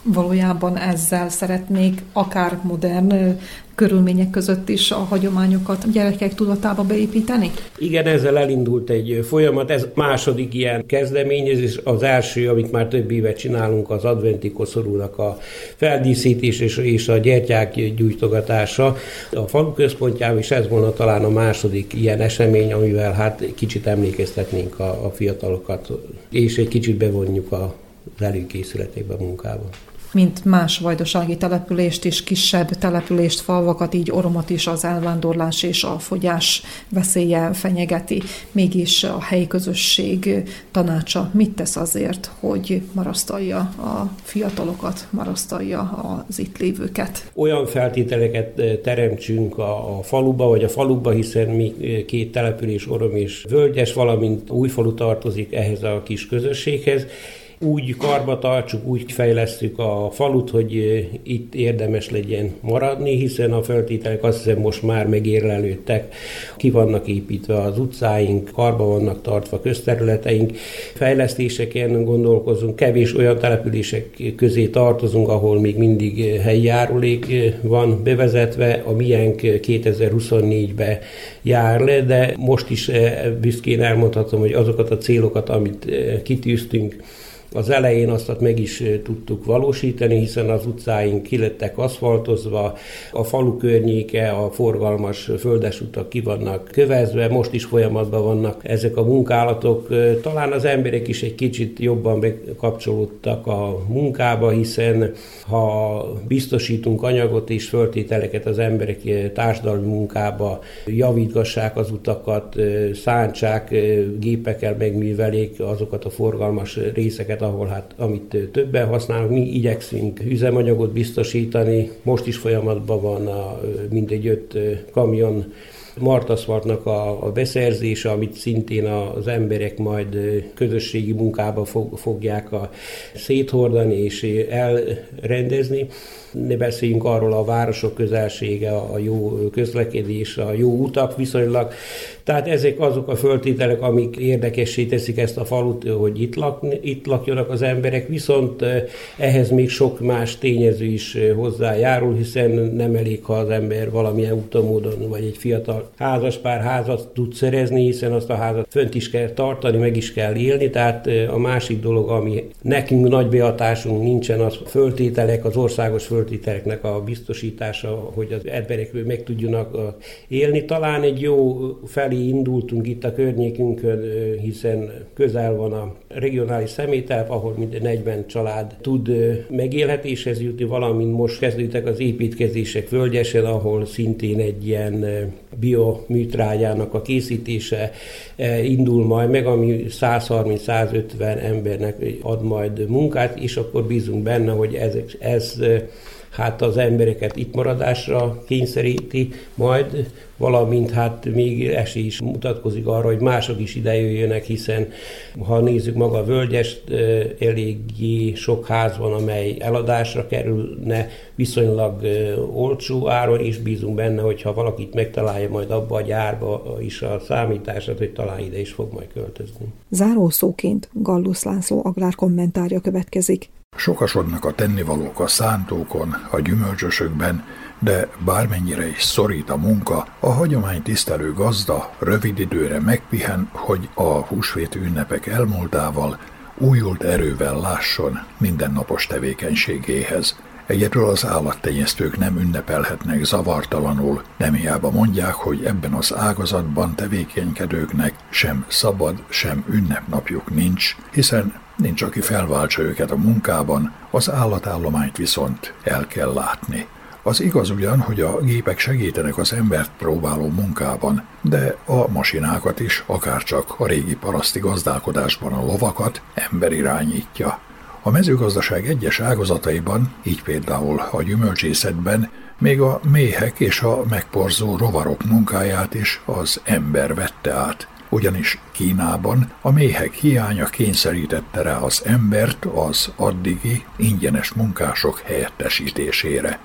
valójában ezzel szeretnék akár modern körülmények között is a hagyományokat a gyerekek tudatába beépíteni?
Igen, ezzel elindult egy folyamat. Ez második ilyen kezdeményezés. Az első, amit már több éve csinálunk, az adventi koszorúnak a feldíszítés és, és a gyertyák gyújtogatása a falu központjában, és ez volna talán a második ilyen esemény, amivel hát kicsit emlékeztetnénk a, a fiatalokat, és egy kicsit bevonjuk a az előkészületekben, munkában
mint más vajdasági települést is, kisebb települést, falvakat, így oromot is az elvándorlás és a fogyás veszélye fenyegeti. Mégis a helyi közösség tanácsa mit tesz azért, hogy marasztalja a fiatalokat, marasztalja az itt lévőket?
Olyan feltételeket teremtsünk a, a faluba, vagy a faluba, hiszen mi két település, Orom és Völgyes, valamint Újfalu tartozik ehhez a kis közösséghez, úgy karba tartsuk, úgy fejlesztjük a falut, hogy itt érdemes legyen maradni, hiszen a feltételek azt hiszem most már megérlelődtek, ki vannak építve az utcáink, karba vannak tartva közterületeink, fejlesztéseken gondolkozunk, kevés olyan települések közé tartozunk, ahol még mindig helyi járulék van bevezetve, a miénk 2024-be jár le, de most is büszkén elmondhatom, hogy azokat a célokat, amit kitűztünk, az elején azt meg is tudtuk valósítani, hiszen az utcáink kilettek aszfaltozva, a falu környéke, a forgalmas földes utak ki vannak kövezve, most is folyamatban vannak ezek a munkálatok. Talán az emberek is egy kicsit jobban bekapcsolódtak a munkába, hiszen ha biztosítunk anyagot és föltételeket az emberek társadalmi munkába, javítgassák az utakat, szántsák, gépekkel megművelik azokat a forgalmas részeket, területeket, ahol hát amit többen használunk, mi igyekszünk üzemanyagot biztosítani. Most is folyamatban van a, mindegy öt kamion martaszvartnak a, a beszerzése, amit szintén az emberek majd közösségi munkába fog, fogják a széthordani és elrendezni. Ne beszéljünk arról a városok közelsége, a jó közlekedés, a jó utak viszonylag. Tehát ezek azok a föltételek, amik érdekessé teszik ezt a falut, hogy itt, lakni, itt lakjanak az emberek, viszont ehhez még sok más tényező is hozzájárul, hiszen nem elég, ha az ember valamilyen úton, módon, vagy egy fiatal házaspár házat tud szerezni, hiszen azt a házat fönt is kell tartani, meg is kell élni, tehát a másik dolog, ami nekünk nagy behatásunk nincsen, az föltételek, az országos föltételeknek a biztosítása, hogy az emberek meg tudjanak élni. Talán egy jó felé indultunk itt a környékünkön, hiszen közel van a regionális szemételp, ahol minden 40 család tud megélhetéshez jutni, valamint most kezdődtek az építkezések völgyesen, ahol szintén egy ilyen bioműtrágyának a készítése indul majd meg, ami 130-150 embernek ad majd munkát, és akkor bízunk benne, hogy ez, ez hát az embereket itt maradásra kényszeríti majd, valamint hát még esély is mutatkozik arra, hogy mások is ide jöjjönek, hiszen ha nézzük maga a völgyest, eléggé sok ház van, amely eladásra kerülne viszonylag olcsó áron, és bízunk benne, hogy ha valakit megtalálja majd abba a gyárba is a számítását, hogy talán ide is fog majd költözni.
Zárószóként Gallus László agrár kommentárja következik.
Sokasodnak a tennivalók a szántókon, a gyümölcsösökben, de bármennyire is szorít a munka, a hagyomány tisztelő gazda rövid időre megpihen, hogy a húsvét ünnepek elmúltával újult erővel lásson mindennapos tevékenységéhez. Egyedül az állattenyésztők nem ünnepelhetnek zavartalanul, nem hiába mondják, hogy ebben az ágazatban tevékenykedőknek sem szabad, sem ünnepnapjuk nincs, hiszen nincs, aki felváltsa őket a munkában, az állatállományt viszont el kell látni. Az igaz ugyan, hogy a gépek segítenek az embert próbáló munkában, de a masinákat is, akárcsak a régi paraszti gazdálkodásban a lovakat ember irányítja. A mezőgazdaság egyes ágazataiban, így például a gyümölcsészetben, még a méhek és a megporzó rovarok munkáját is az ember vette át ugyanis Kínában a méhek hiánya kényszerítette rá az embert az addigi ingyenes munkások helyettesítésére.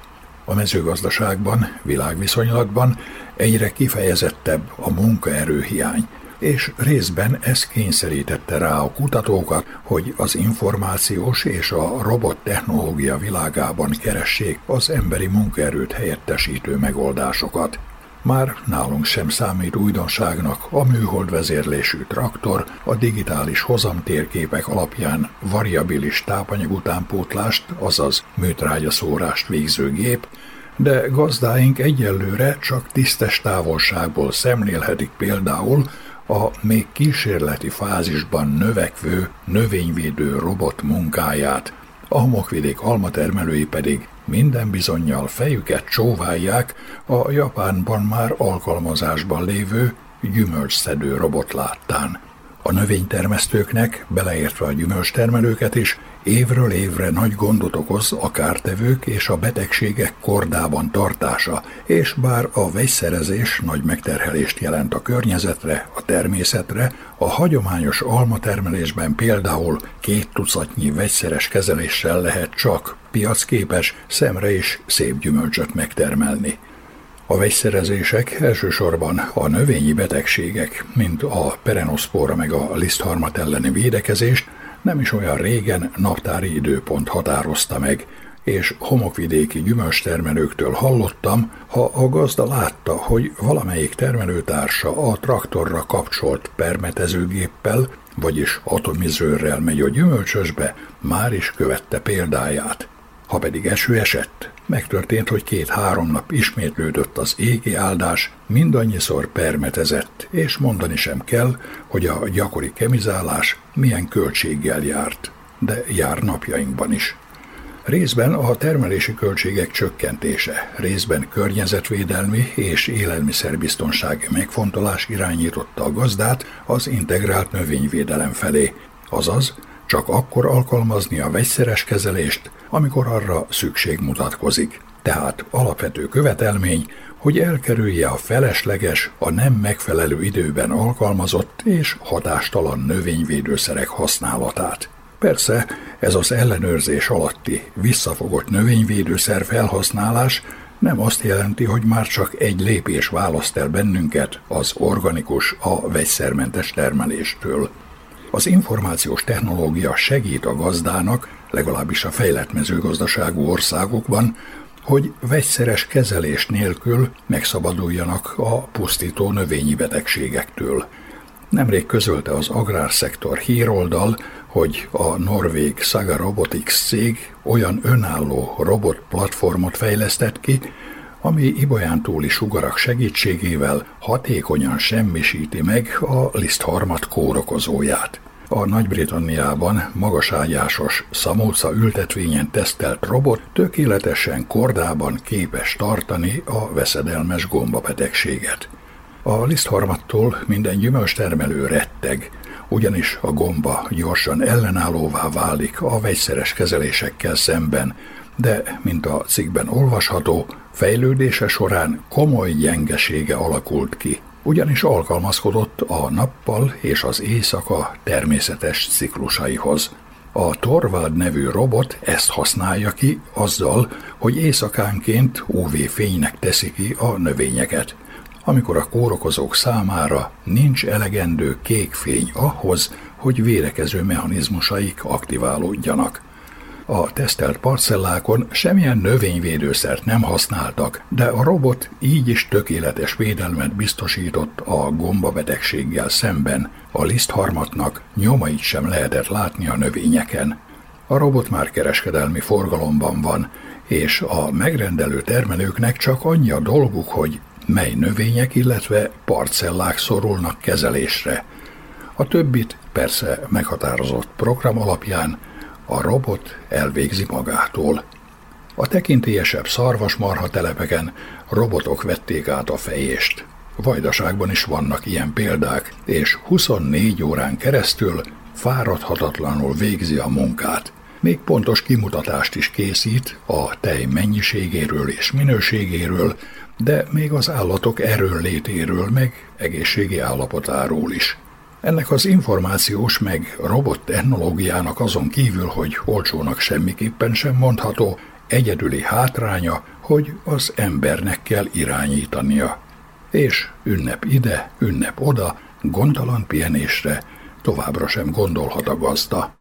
A mezőgazdaságban, világviszonylatban egyre kifejezettebb a munkaerőhiány, és részben ez kényszerítette rá a kutatókat, hogy az információs és a robot technológia világában keressék az emberi munkaerőt helyettesítő megoldásokat. Már nálunk sem számít újdonságnak a műhold vezérlésű traktor, a digitális hozamtérképek alapján variabilis tápanyag utánpótlást, azaz műtrágyaszórást végző gép, de gazdáink egyelőre csak tisztes távolságból szemlélhetik például a még kísérleti fázisban növekvő növényvédő robot munkáját, a homokvidék almatermelői pedig minden bizonyal fejüket csóválják a Japánban már alkalmazásban lévő gyümölcsszedő robot láttán. A növénytermesztőknek, beleértve a gyümölcstermelőket is, évről évre nagy gondot okoz a kártevők és a betegségek kordában tartása, és bár a vegyszerezés nagy megterhelést jelent a környezetre, a természetre, a hagyományos almatermelésben például két tucatnyi vegyszeres kezeléssel lehet csak piacképes, szemre is szép gyümölcsöt megtermelni. A vegyszerezések elsősorban a növényi betegségek, mint a perenoszpóra meg a lisztharmat elleni védekezést nem is olyan régen naptári időpont határozta meg, és homokvidéki gyümölcstermelőktől hallottam, ha a gazda látta, hogy valamelyik termelőtársa a traktorra kapcsolt permetezőgéppel, vagyis atomizőrrel megy a gyümölcsösbe, már is követte példáját. Ha pedig eső esett, megtörtént, hogy két-három nap ismétlődött az égi áldás, mindannyiszor permetezett, és mondani sem kell, hogy a gyakori kemizálás milyen költséggel járt, de jár napjainkban is. Részben a termelési költségek csökkentése, részben környezetvédelmi és élelmiszerbiztonsági megfontolás irányította a gazdát az integrált növényvédelem felé, azaz csak akkor alkalmazni a vegyszeres kezelést, amikor arra szükség mutatkozik. Tehát alapvető követelmény, hogy elkerülje a felesleges, a nem megfelelő időben alkalmazott és hatástalan növényvédőszerek használatát. Persze, ez az ellenőrzés alatti visszafogott növényvédőszer felhasználás nem azt jelenti, hogy már csak egy lépés választ el bennünket az organikus, a vegyszermentes termeléstől. Az információs technológia segít a gazdának, legalábbis a fejlett mezőgazdaságú országokban, hogy vegyszeres kezelés nélkül megszabaduljanak a pusztító növényi betegségektől. Nemrég közölte az agrárszektor híroldal, hogy a norvég Saga Robotics cég olyan önálló robot platformot fejlesztett ki, ami Ibolyán túli sugarak segítségével hatékonyan semmisíti meg a lisztharmat kórokozóját. A Nagy-Britanniában magaságyásos szamóca ültetvényen tesztelt robot tökéletesen kordában képes tartani a veszedelmes gombabetegséget. A lisztharmattól minden gyümölcstermelő retteg, ugyanis a gomba gyorsan ellenállóvá válik a vegyszeres kezelésekkel szemben, de, mint a cikkben olvasható, fejlődése során komoly gyengesége alakult ki, ugyanis alkalmazkodott a nappal és az éjszaka természetes ciklusaihoz. A Torvald nevű robot ezt használja ki azzal, hogy éjszakánként UV-fénynek teszi ki a növényeket, amikor a kórokozók számára nincs elegendő kék fény ahhoz, hogy védekező mechanizmusaik aktiválódjanak. A tesztelt parcellákon semmilyen növényvédőszert nem használtak, de a robot így is tökéletes védelmet biztosított a gombabetegséggel szemben, a lisztharmatnak nyomait sem lehetett látni a növényeken. A robot már kereskedelmi forgalomban van, és a megrendelő termelőknek csak annyi a dolguk, hogy mely növények, illetve parcellák szorulnak kezelésre. A többit persze meghatározott program alapján a robot elvégzi magától. A tekintélyesebb szarvasmarha telepeken robotok vették át a fejést. Vajdaságban is vannak ilyen példák, és 24 órán keresztül fáradhatatlanul végzi a munkát. Még pontos kimutatást is készít a tej mennyiségéről és minőségéről, de még az állatok erőnlétéről meg egészségi állapotáról is. Ennek az információs meg robot technológiának azon kívül, hogy olcsónak semmiképpen sem mondható, egyedüli hátránya, hogy az embernek kell irányítania. És ünnep ide, ünnep oda, gondtalan pihenésre továbbra sem gondolhat a gazda.